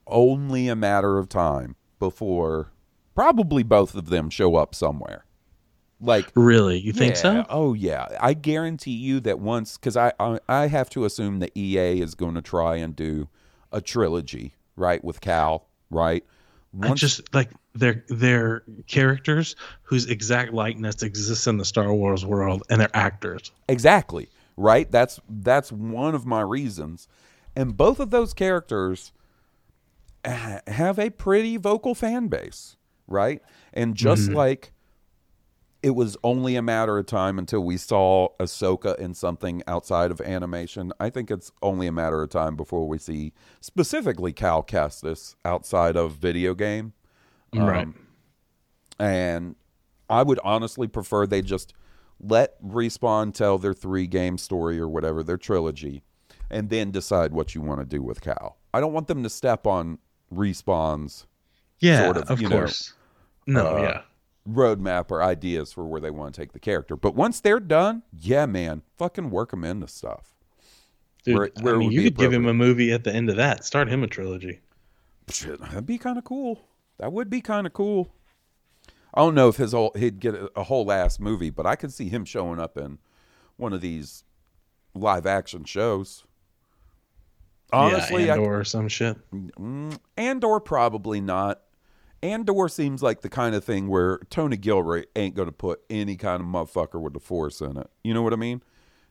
only a matter of time before probably both of them show up somewhere. Like Really? You think yeah, so? Oh yeah, I guarantee you that once because I, I I have to assume that EA is going to try and do a trilogy, right, with Cal, right? I just like they're they're characters whose exact likeness exists in the Star Wars world, and they're actors. Exactly. Right? That's that's one of my reasons. And both of those characters ha- have a pretty vocal fan base, right? And just Mhm. like it was only a matter of time until we saw Ahsoka in something outside of animation. I think it's only a matter of time before we see specifically Cal Kestis outside of video game. Right. Um, and I would honestly prefer they just let Respawn tell their three game story or whatever, their trilogy, and then decide what you want to do with Cal. I don't want them to step on Respawn's Yeah, sort of, of you course. know, No, uh, yeah. roadmap or ideas for where they want to take the character. But once they're done, yeah, man, fucking work them into stuff. Dude, Where- where I mean, you could give him a movie at the end of that. Start him a trilogy. Shit, that'd be kind of cool. That would be kind of cool. I don't know if his whole he'd get a, a whole ass movie, but I could see him showing up in one of these live action shows. Honestly, yeah, I, or some shit. Mm, Andor probably not. Andor seems like the kind of thing where Tony Gilroy ain't going to put any kind of motherfucker with the force in it. You know what I mean?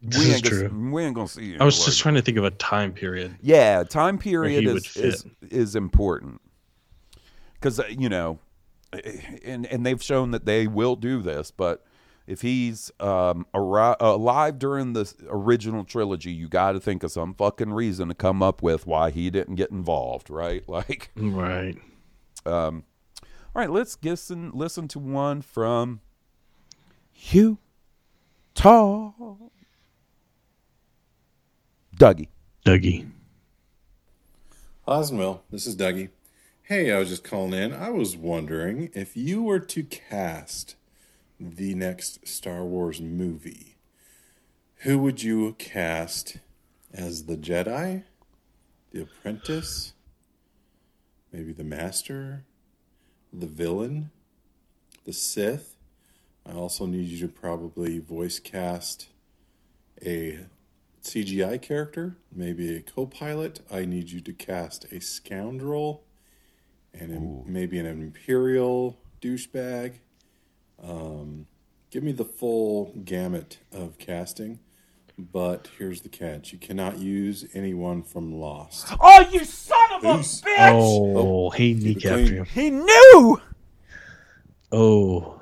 This we is ain't gonna, true. we ain't gonna see. I was just trying to think of a time period. yeah, time period is, is is important because you know, and and they've shown that they will do this. But if he's um arri- alive during the original trilogy, you got to think of some fucking reason to come up with why he didn't get involved, right? *laughs* Like, Right. um, all right, let's listen listen to one from Hugh Tall Dougie. Dougie. Osmil, this is Dougie. Hey, I was just calling in. I was wondering if you were to cast the next Star Wars movie, who would you cast as the Jedi, the Apprentice, maybe the Master, the villain, the Sith? I also need you to probably voice cast a CGI character, maybe a co-pilot. I need you to cast a scoundrel and a- maybe an imperial douchebag. Um, give me the full gamut of casting. But here's the catch: you cannot use anyone from Lost. Oh, you son of a bitch! Oh, he Keep kneecapped you. He knew. Oh,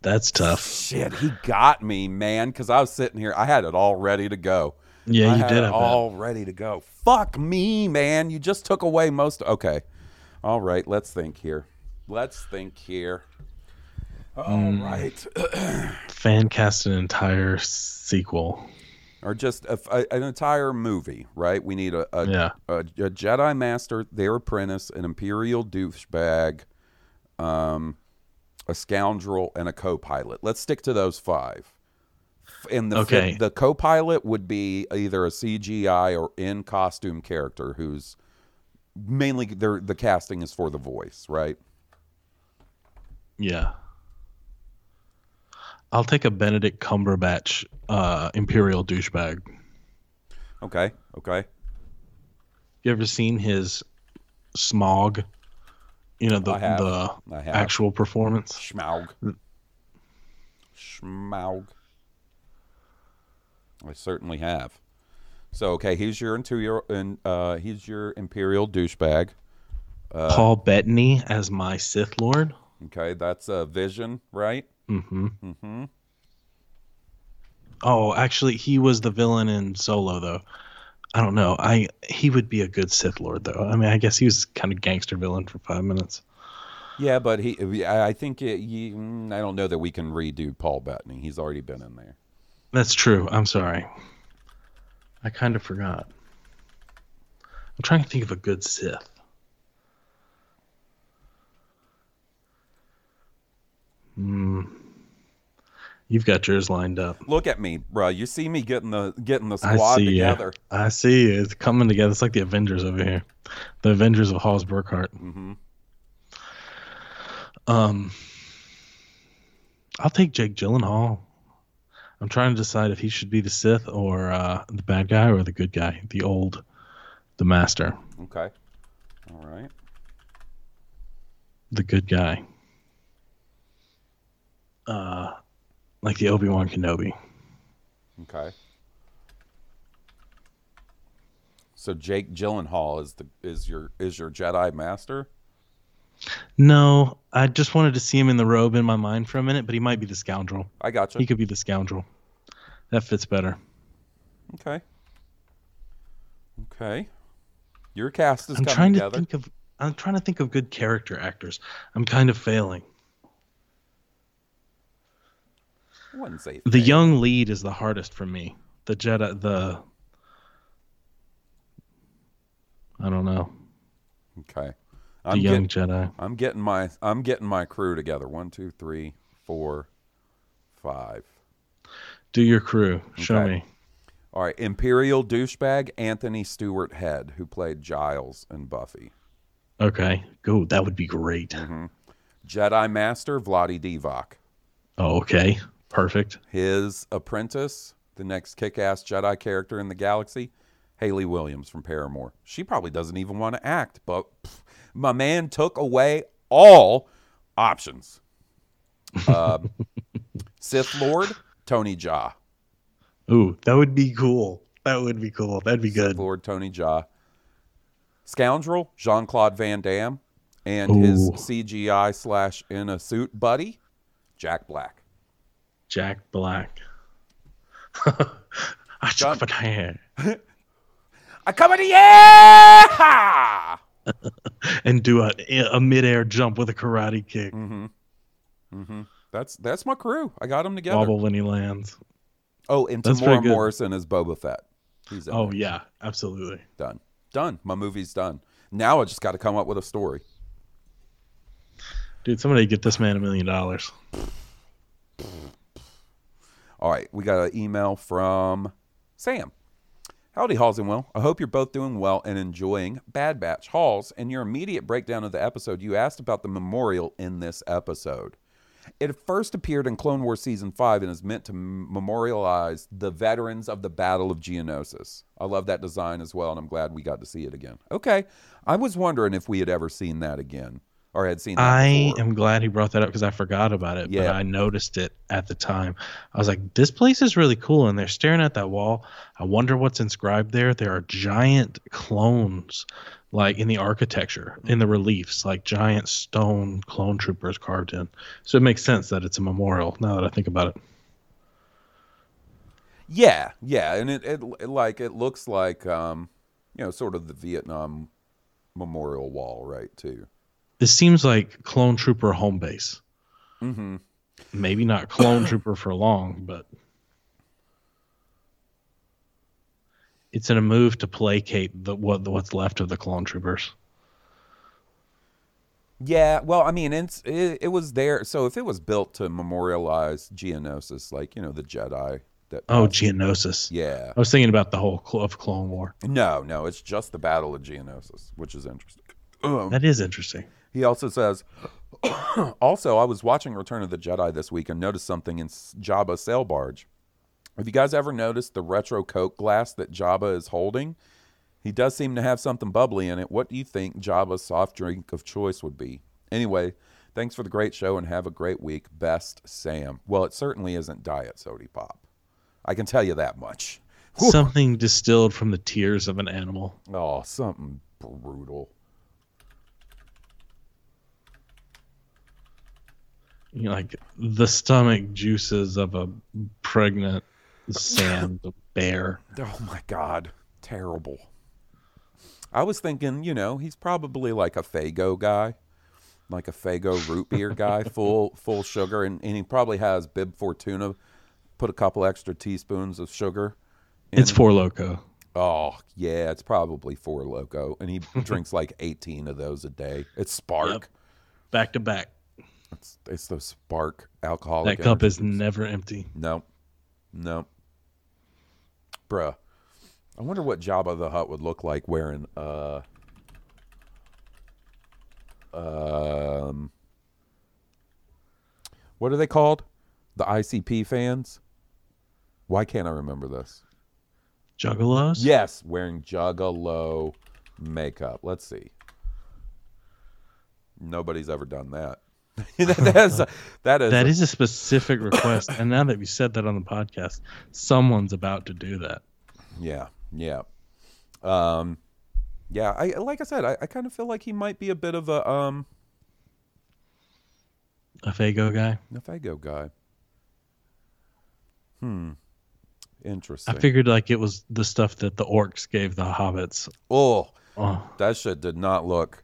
that's tough. Shit, he got me, man. Because I was sitting here, I had it all ready to go. Yeah, I you had did, it I bet. all ready to go. Fuck me, man. You just took away most. Okay, all right. Let's think here. Let's think here. All Mm. right. *clears throat* Fan cast an entire sequel. or just a, a- an entire movie, right? We need a a, Yeah. a, Jedi Master, their apprentice, an Imperial douchebag, um, a scoundrel, and a co-pilot. Let's stick to those five. And the Okay. the co-pilot would be either a CGI or in costume character who's mainly their the casting is for the voice, right? Yeah. I'll take a Benedict Cumberbatch uh, Imperial douchebag. Okay, okay. You ever seen his Smaug? You know the the actual performance. Schmaug. Schmaug. I certainly have. So okay, he's your interior and uh he's your imperial douchebag. Uh, Paul Bettany as my Sith Lord. Okay, that's a vision, right? Mm-hmm. Mm-hmm. Oh, actually, he was the villain in Solo, though. I don't know. I he would be a good Sith Lord, though. I mean, I guess he was kind of gangster villain for five minutes. Yeah, but he I I think it, you, mm, I don't know that we can redo Paul Bettany. He's already been in there. That's true. I'm sorry. I kind of forgot. I'm trying to think of a good Sith. Hmm. You've got yours lined up. Look at me, bro. You see me getting the getting the I squad see. Yeah. together. I see. It's coming together. It's like the Avengers over here. The Avengers of Halls Burkhart. hmm Um, I'll take Jake Gyllenhaal. I'm trying to decide if he should be the Sith or uh, the bad guy or the good guy, the old, the Master, Okay. All right. the good guy. Uh, like the Obi Wan Kenobi. Okay. So Jake Gyllenhaal is the is your is your Jedi Master? No, I just wanted to see him in the robe in my mind for a minute, but he might be the scoundrel. I got He could be the scoundrel. That fits better. Okay. Okay. Your cast is I'm coming trying to together. think of. I'm trying to think of good character actors. I'm kind of failing. I wouldn't say The young lead is the hardest for me. The Jedi, the. I don't know. Okay. The young Jedi. I'm getting my I'm getting my crew together. One, two, three, four, five. Do your crew. Show Okay. me. All right, Imperial douchebag Anthony Stewart Head, who played Giles and Buffy. Okay. Go. That would be great. Mm-hmm. Jedi Master Vlade Divac. Oh, okay. Perfect. His apprentice, the next kick-ass Jedi character in the galaxy, Hayley Williams from Paramore. She probably doesn't even want to act, but pff, my man took away all options. Um, *laughs* Sith Lord Tony Jaa. Ooh, that would be cool. That would be cool. That'd be good. Lord Tony Jaa. Scoundrel, Jean Claude Van Damme, and his CGI slash in a suit buddy, Jack Black. Jack Black. *laughs* I John- my hair I come in the air! *laughs* and do a a midair jump with a karate kick. Mm-hmm. Mm-hmm. That's that's my crew. I got them together. Wobble when he lands. Oh, and That's Temuera. Morrison is Boba Fett. He's Oh there. yeah, absolutely. done. Done. My movie's done. Now I just got to come up with a story. Dude, somebody get this man a million dollars. *laughs* All right, we got an email from Sam. Howdy, Halls and Will. I hope you're both doing well and enjoying Bad Batch. Halls, in your immediate breakdown of the episode, you asked about the memorial in this episode. It first appeared in Clone Wars Season 5 and is meant to memorialize the veterans of the Battle of Geonosis. I love that design as well, and I'm glad we got to see it again. Okay, I was wondering if we had ever seen that again, or had seen that I before. am glad he brought that up because I forgot about it, but Yeah. I noticed it at the time. I was like, this place is really cool. And they're staring at that wall. I wonder what's inscribed there. There are giant clones, like in the architecture, in the reliefs, like giant stone clone troopers carved in. So it makes sense that it's a memorial now that I think about it. Yeah, yeah, and it, it, it like it looks like um, you know, sort of the Vietnam Memorial Wall, right? Too. This seems like clone trooper home base. Mm-hmm. Maybe not clone *coughs* trooper for long, but it's in a move to placate the what the, what's left of the clone troopers. Yeah, well, I mean, it's it, it was there. So if it was built to memorialize Geonosis, like you know, the Jedi that. Oh, Geonosis. Yeah. I was thinking about the whole cl- of Clone War. No, no, it's just the Battle of Geonosis, which is interesting. Um, That is interesting. He also says, *coughs* also, I was watching Return of the Jedi this week and noticed something in Jabba's sail barge. Have you guys ever noticed the retro Coke glass that Jabba is holding? He does seem to have something bubbly in it. What do you think Jabba's soft drink of choice would be? Anyway, thanks for the great show and have a great week. Best, Sam. Well, it certainly isn't Diet Sody Pop. I can tell you that much. *laughs* Something distilled from the tears of an animal. Oh, something brutal. You know, like the stomach juices of a pregnant sand *laughs* bear. Oh my God, terrible. I was thinking, you know, he's probably like a Faygo guy, like a Faygo root beer guy, *laughs* full full sugar, and, and he probably has Bib Fortuna. Put a couple extra teaspoons of sugar. It's in- Four Loco. Oh yeah, it's probably four loco, and he *laughs* drinks like eighteen of those a day. It's Spark. Back to back. It's, it's those spark alcoholic. That cup is never empty. No, no, bruh. I wonder what Jabba the Hutt would look like wearing uh um what are they called? The ICP fans? Why can't I remember this? Juggalos? Yes, wearing Juggalo makeup. Let's see. Nobody's ever done that. *laughs* that is, that is That is a specific request. and now that we said that on the podcast, someone's about to do that. Yeah, yeah, um, yeah. I like I said, I, I kind of feel like he might be a bit of a um A Faygo guy. a Faygo guy. Hmm. Interesting. I figured like it was the stuff that the orcs gave the hobbits. Oh, Oh, that shit did not look.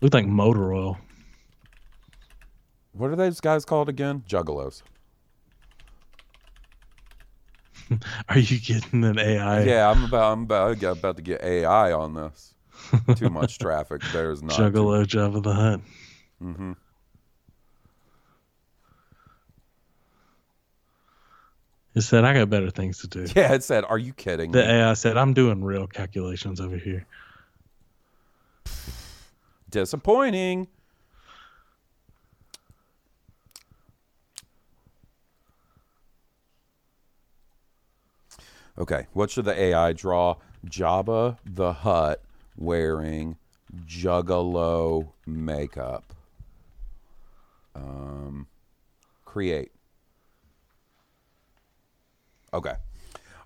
looked like motor oil. What are those guys called again? Juggalos. *laughs* Are you getting an AI? Yeah, I'm about. I'm about. I got about to get AI on this. Too *laughs* much traffic. There's not. Juggalo Jabba the Hutt. Mm-hmm. It said, I got better things to do. Yeah, it said, "Are you kidding The me?" AI said, I'm doing real calculations over here. Disappointing. Okay, what should the AI draw? Jabba the Hutt wearing Juggalo makeup. Um, create. Okay.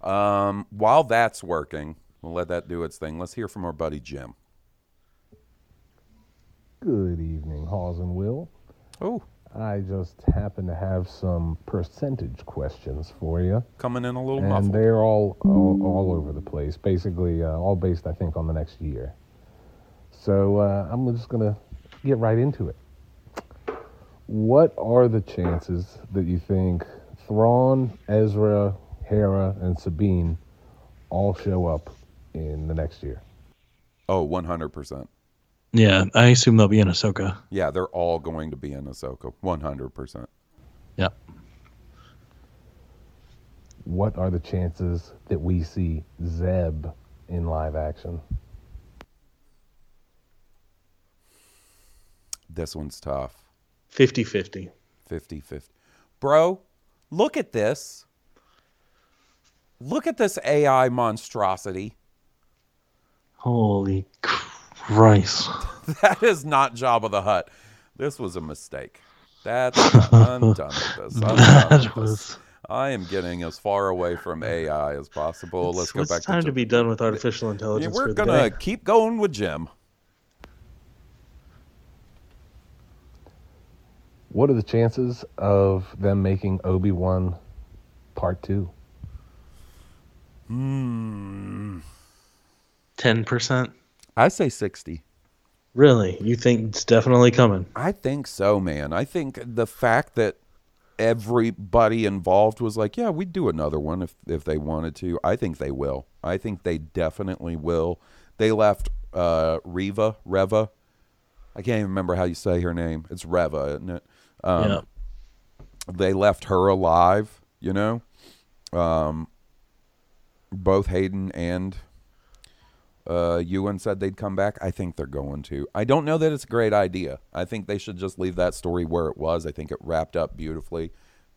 Um, while that's working, we'll let that do its thing. Let's hear from our buddy Jim. Good evening, Halls and Will. Oh. I just happen to have some percentage questions for you. Coming in a little and muffled. they're all, all all over the place. Basically, uh, all based, I think, on the next year. So uh, I'm just gonna get right into it. What are the chances that you think Thrawn, Ezra, Hera, and Sabine all show up in the next year? Oh, 100%. Yeah, I assume they'll be in Ahsoka. Yeah, they're all going to be in Ahsoka. 100%. Yep. What are the chances that we see Zeb in live action? This one's tough. 50 50. 50 50. Bro, look at this. Look at this AI monstrosity. Holy Christ. *laughs* That is not Jabba the Hut. This was a mistake. That's *laughs* I'm done with this. I'm That with this. I am getting as far away from AI as possible. Let's go it's back time to to be done with artificial Yeah, intelligence. we're for gonna day. keep going with Jim. What are the chances of them making Obi Wan Part Two? Hmm. 10%. I say 60. Really? You think it's definitely coming? I think so, man. I think the fact that everybody involved was like, yeah, we'd do another one if if they wanted to. I think they will. I think they definitely will. They left uh Reva, Reva. I can't even remember how you say her name. It's Reva, isn't it? Um, Yeah. They left her alive, you know. Um, both Hayden and uh, Ewan said they'd come back. I think they're going to. I don't know that it's a great idea. I think they should just leave that story where it was. I think it wrapped up beautifully.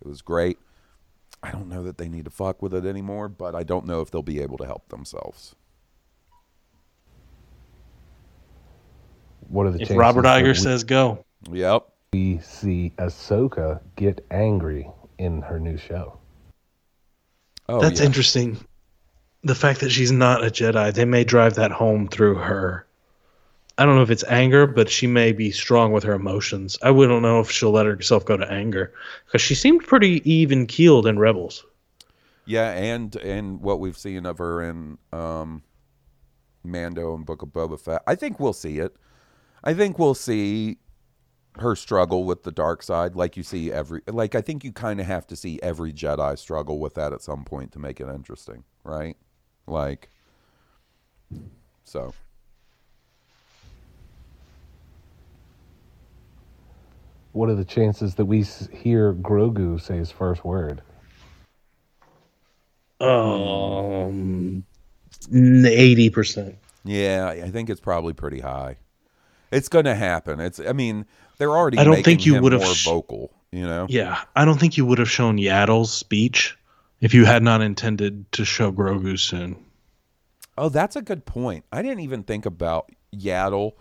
It was great. I don't know that they need to fuck with it anymore, but I don't know if they'll be able to help themselves. What are the If chances Robert that Iger we- says go. Yep. we see Ahsoka get angry in her new show? Oh, That's yeah. interesting. The fact that she's not a Jedi, they may drive that home through her. I don't know if it's anger, but she may be strong with her emotions. I wouldn't know if she'll let herself go to anger because she seemed pretty even keeled in Rebels. Yeah, and and what we've seen of her in um, Mando and Book of Boba Fett, I think we'll see it. I think we'll see her struggle with the dark side, like you see every. Like I think you kind of have to see every Jedi struggle with that at some point to make it interesting, right? Like, so What are the chances that we hear Grogu say his first word? Um, eighty percent. Yeah, I think it's probably pretty high. It's going to happen. It's. I mean, they're already. I don't making think you would have sh- vocal. You know. Yeah, I don't think you would have shown Yaddle's speech if you had not intended to show Grogu soon. Oh, that's a good point. I didn't even think about Yaddle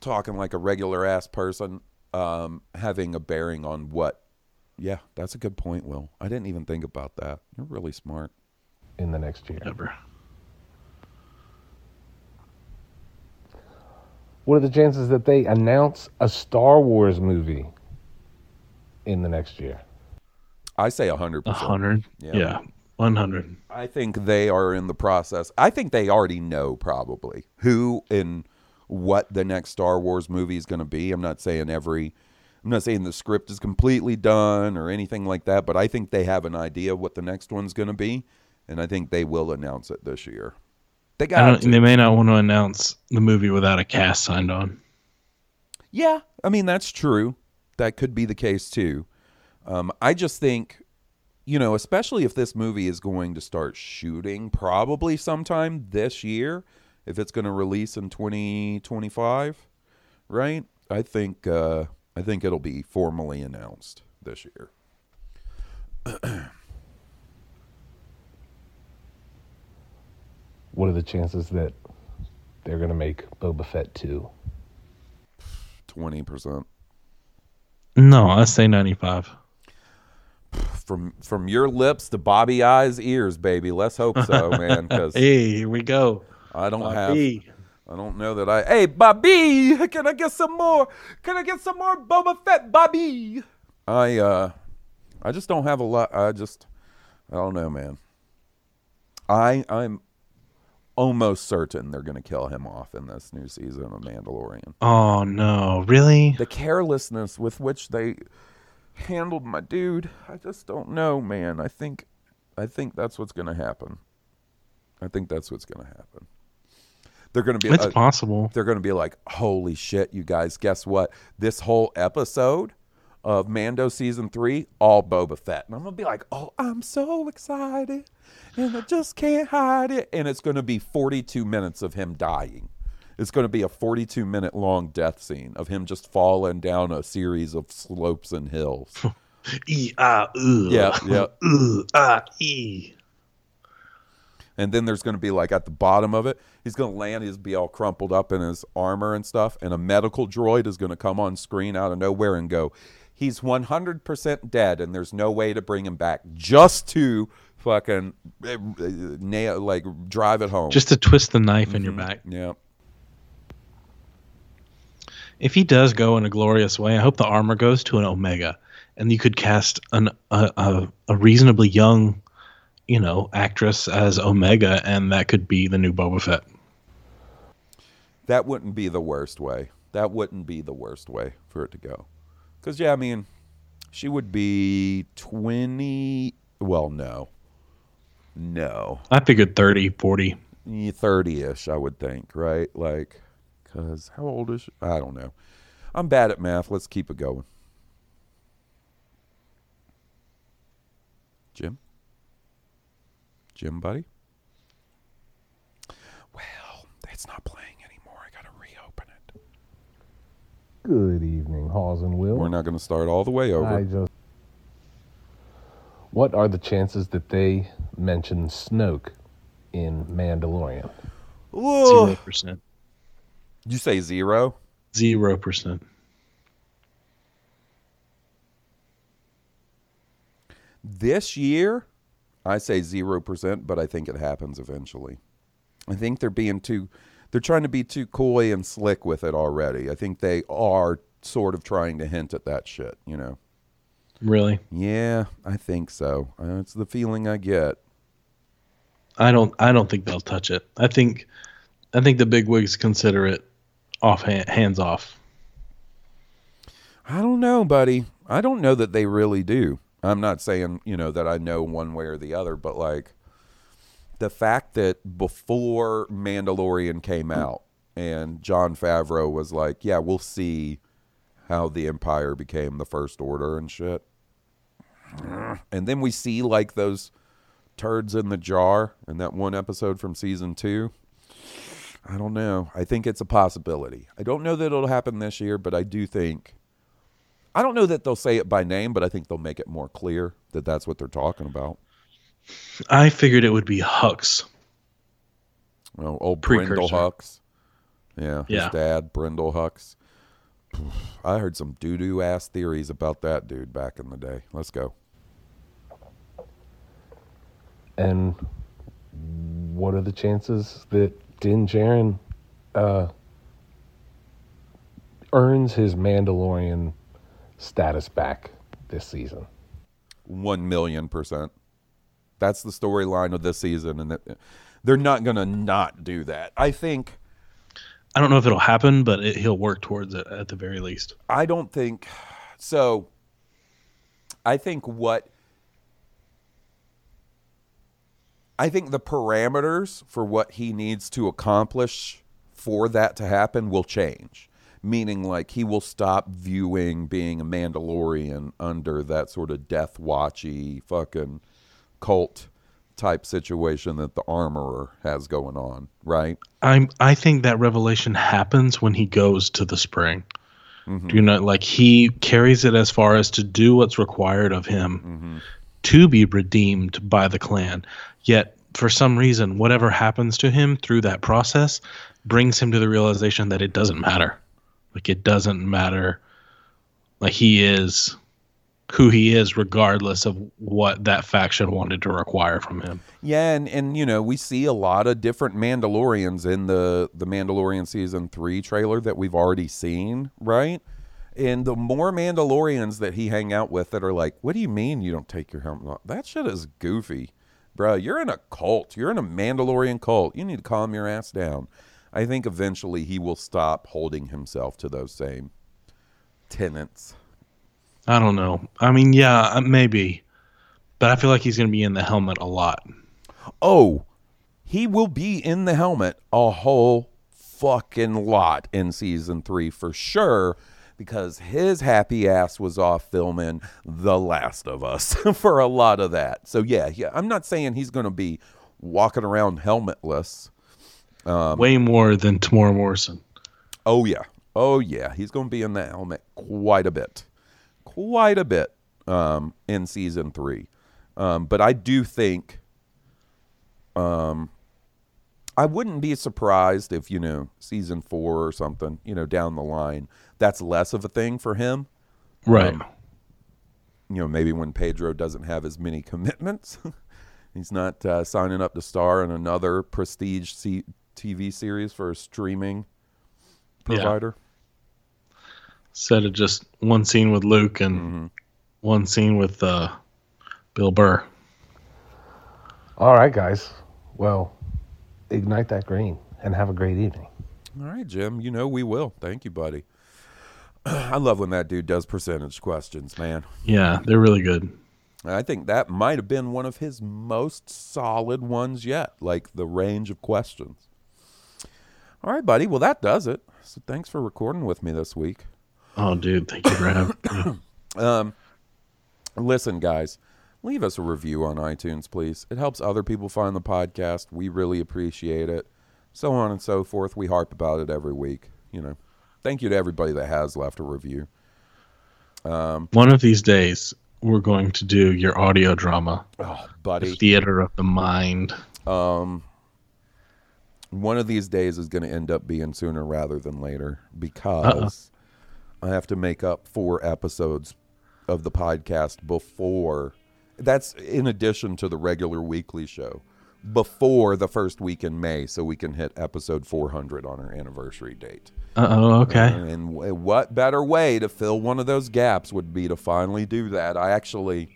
talking like a regular ass person um, having a bearing on what. Yeah, that's a good point, Will. I didn't even think about that. You're really smart. in the next year. Ever. What are the chances that they announce a Star Wars movie in the next year? I say 100%. A hundred. Yeah, yeah. one hundred. I think they are in the process. I think they already know probably who and what the next Star Wars movie is going to be. I'm not saying every I'm not saying the script is completely done or anything like that, but I think they have an idea what the next one's going to be, and I think they will announce it this year. They got they may not want to announce the movie without a cast signed on. Yeah, I mean that's true. That could be the case too. Um, I just think, you know, especially if this movie is going to start shooting probably sometime this year, if it's going to release in twenty twenty five, right? I think uh, I think it'll be formally announced this year. What are the chances that they're going to make Boba Fett 2? Twenty percent No, I say ninety-five. From from your lips to Bobby Eye's ears, baby. Let's hope so, *laughs* man. Because hey, here we go. I don't Bobby. have. I don't know that I. Hey, Bobby, can I get some more? Can I get some more Boba Fett, Bobby? I uh, I just don't have a lot. I just, I don't know, man. I I'm almost certain they're gonna kill him off in this new season of Mandalorian. Oh no, really? The carelessness with which they handled my dude, I just don't know, man. I think, I think that's what's gonna happen. I think that's what's gonna happen. They're gonna be. It's uh, possible. they're going to be like, holy shit, you guys, guess what? This whole episode of Mando season three, all Boba Fett. And I'm going to be like, oh, I'm so excited. And I just can't hide it. And it's going to be 42 minutes of him dying. It's going to be a 42 minute long death scene of him just falling down a series of slopes and hills. *laughs* E ah. Yeah, yeah. *laughs* Ah e. And then there's going to be like at the bottom of it, he's going to land, he's be all crumpled up in his armor and stuff, and a medical droid is going to come on screen out of nowhere and go, he's 100% dead, and there's no way to bring him back, just to fucking eh, eh, nail, like drive it home. Just to twist the knife in your Mhm. back. Yeah. If he does go in a glorious way, I hope the armor goes to an Omega, and you could cast an a, a, a reasonably young, you know, actress as Omega, and that could be the new Boba Fett. That wouldn't be the worst way. That wouldn't be the worst way for it to go. Because, yeah, I mean, she would be 20. Well, no. No. I figured 30, 40. 30 ish, I would think, right? Like, because how old is she? I don't know. I'm bad at math. Let's keep it going. Jim? Jim, buddy? Well, it's not playing anymore. I got to reopen it. Good evening, Halls and Will. We're not going to start all the way over. I just. What are the chances that they mention Snoke in Mandalorian? Zero percent. You say zero? Zero percent. This year, I say 0%, but I think it happens eventually. I think they're being too, they're trying to be too coy and slick with it already. I think they are sort of trying to hint at that shit, you know? Really? Yeah, I think so. Uh, it's the feeling I get. I don't. I don't think they'll touch it. I think. I think the big wigs consider it off hands off. I don't know, buddy. I don't know that they really do. I'm not saying, you know, that I know one way or the other, but like the fact that before Mandalorian came out and Jon Favreau was like, yeah, we'll see how the Empire became the First Order and shit. And then we see like those turds in the jar in that one episode from season two. I don't know. I think it's a possibility. I don't know that it'll happen this year, but I do think. I don't know that they'll say it by name, but I think they'll make it more clear that that's what they're talking about. I figured it would be Hux. Well, old Brendol Precursor. Hux. Yeah, his Yeah. dad, Brendol Hux. *sighs* I heard some doo doo ass theories about that dude back in the day. Let's go. And what are the chances that Din Djarin uh, earns his Mandalorian status back this season? One million percent. That's the storyline of this season, and that, they're not gonna not do that. I think. I don't know if it'll happen, but it, he'll work towards it at the very least. I don't think so. I think what I think the parameters for what he needs to accomplish for that to happen will change. Meaning, like, he will stop viewing being a Mandalorian under that sort of death watchy fucking cult type situation that the armorer has going on, right? I'm. I think that revelation happens when he goes to the spring. Mhm. Do you know, like he carries it as far as to do what's required of him Mm-hmm. To be redeemed by the clan. Yet, for some reason, whatever happens to him through that process brings him to the realization that it doesn't matter. Like it doesn't matter. Like he is who he is, regardless of what that faction wanted to require from him. Yeah, and, and you know, we see a lot of different Mandalorians in the the Mandalorian season 3 trailer that we've already seen, right? And the more Mandalorians that he hang out with that are like, "What do you mean you don't take your helmet off?" That shit is goofy. Bro, you're in a cult. You're in a Mandalorian cult. You need to calm your ass down. I think eventually he will stop holding himself to those same tenets. I don't know. I mean, yeah, uh, maybe, but I feel like he's going to be in the helmet a lot. Oh, he will be in the helmet a whole fucking lot in season three for sure because his happy ass was off filming The Last of Us *laughs* for a lot of that. So, yeah, yeah, I'm not saying he's going to be walking around helmetless. Um, Way more than Temuera Morrison. Oh yeah. Oh yeah. He's going to be in that helmet quite a bit. Quite a bit um, in season three. Um, but I do think um, I wouldn't be surprised if, you know, season four or something, you know, down the line, that's less of a thing for him. Right. Um, you know, maybe when Pedro doesn't have as many commitments, *laughs* he's not uh, signing up to star in another prestige C- TV series for a streaming Yeah. provider. Instead of just one scene with Luke and Mm-hmm. one scene with uh, Bill Burr. All right, guys. Well, ignite that green and have a great evening. All right, Jim. You know we will. Thank you, buddy. *clears throat* I love when that dude does percentage questions, man. Yeah, they're really good. I think that might have been one of his most solid ones yet, like the range of questions. All right, buddy. Well, that does it. So thanks for recording with me this week. Oh, dude, thank you for having *coughs* me. Um, listen, guys, leave us a review on iTunes, please. It helps other people find the podcast. We really appreciate it. So on and so forth. We harp about it every week. You know, thank you to everybody that has left a review. Um, One of these days, we're going to do your audio drama. Oh, buddy. The Theater of the Mind. Um, one of these days is going to end up being sooner rather than later because I have to make up four episodes of the podcast before. That's in addition to the regular weekly show before the first week in May, so we can hit episode 400 on our anniversary date. Uh oh, okay. And w- what better way to fill one of those gaps would be to finally do that? I actually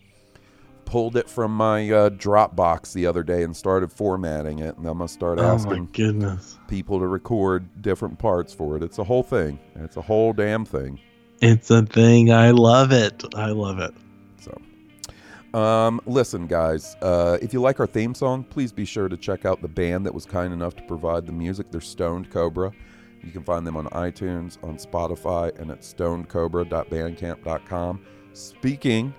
pulled it from my uh, Dropbox the other day and started formatting it, and I'm gonna start Oh asking goodness. people to record different parts for it. It's a whole thing. It's a whole damn thing. It's a thing. I love it. I love it. So, um, listen, guys, uh, if you like our theme song, please be sure to check out the band that was kind enough to provide the music. They're Stoned Cobra. You can find them on iTunes, on Spotify, and at stonedcobra.bandcamp.com. Speaking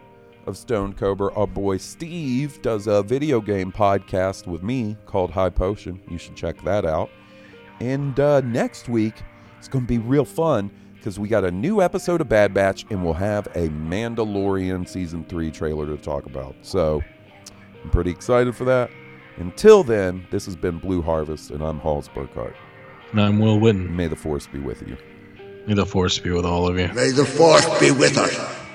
of Stone Cobra, our boy Steve does a video game podcast with me called High Potion. You should check that out. And uh, next week, it's going to be real fun because we got a new episode of Bad Batch and we'll have a Mandalorian Season 3 trailer to talk about. So I'm pretty excited for that. Until then, this has been Blue Harvest, and I'm Halls Burkhart. And I'm Will Witten. May the Force be with you. May the force be with all of you. May the force be with us.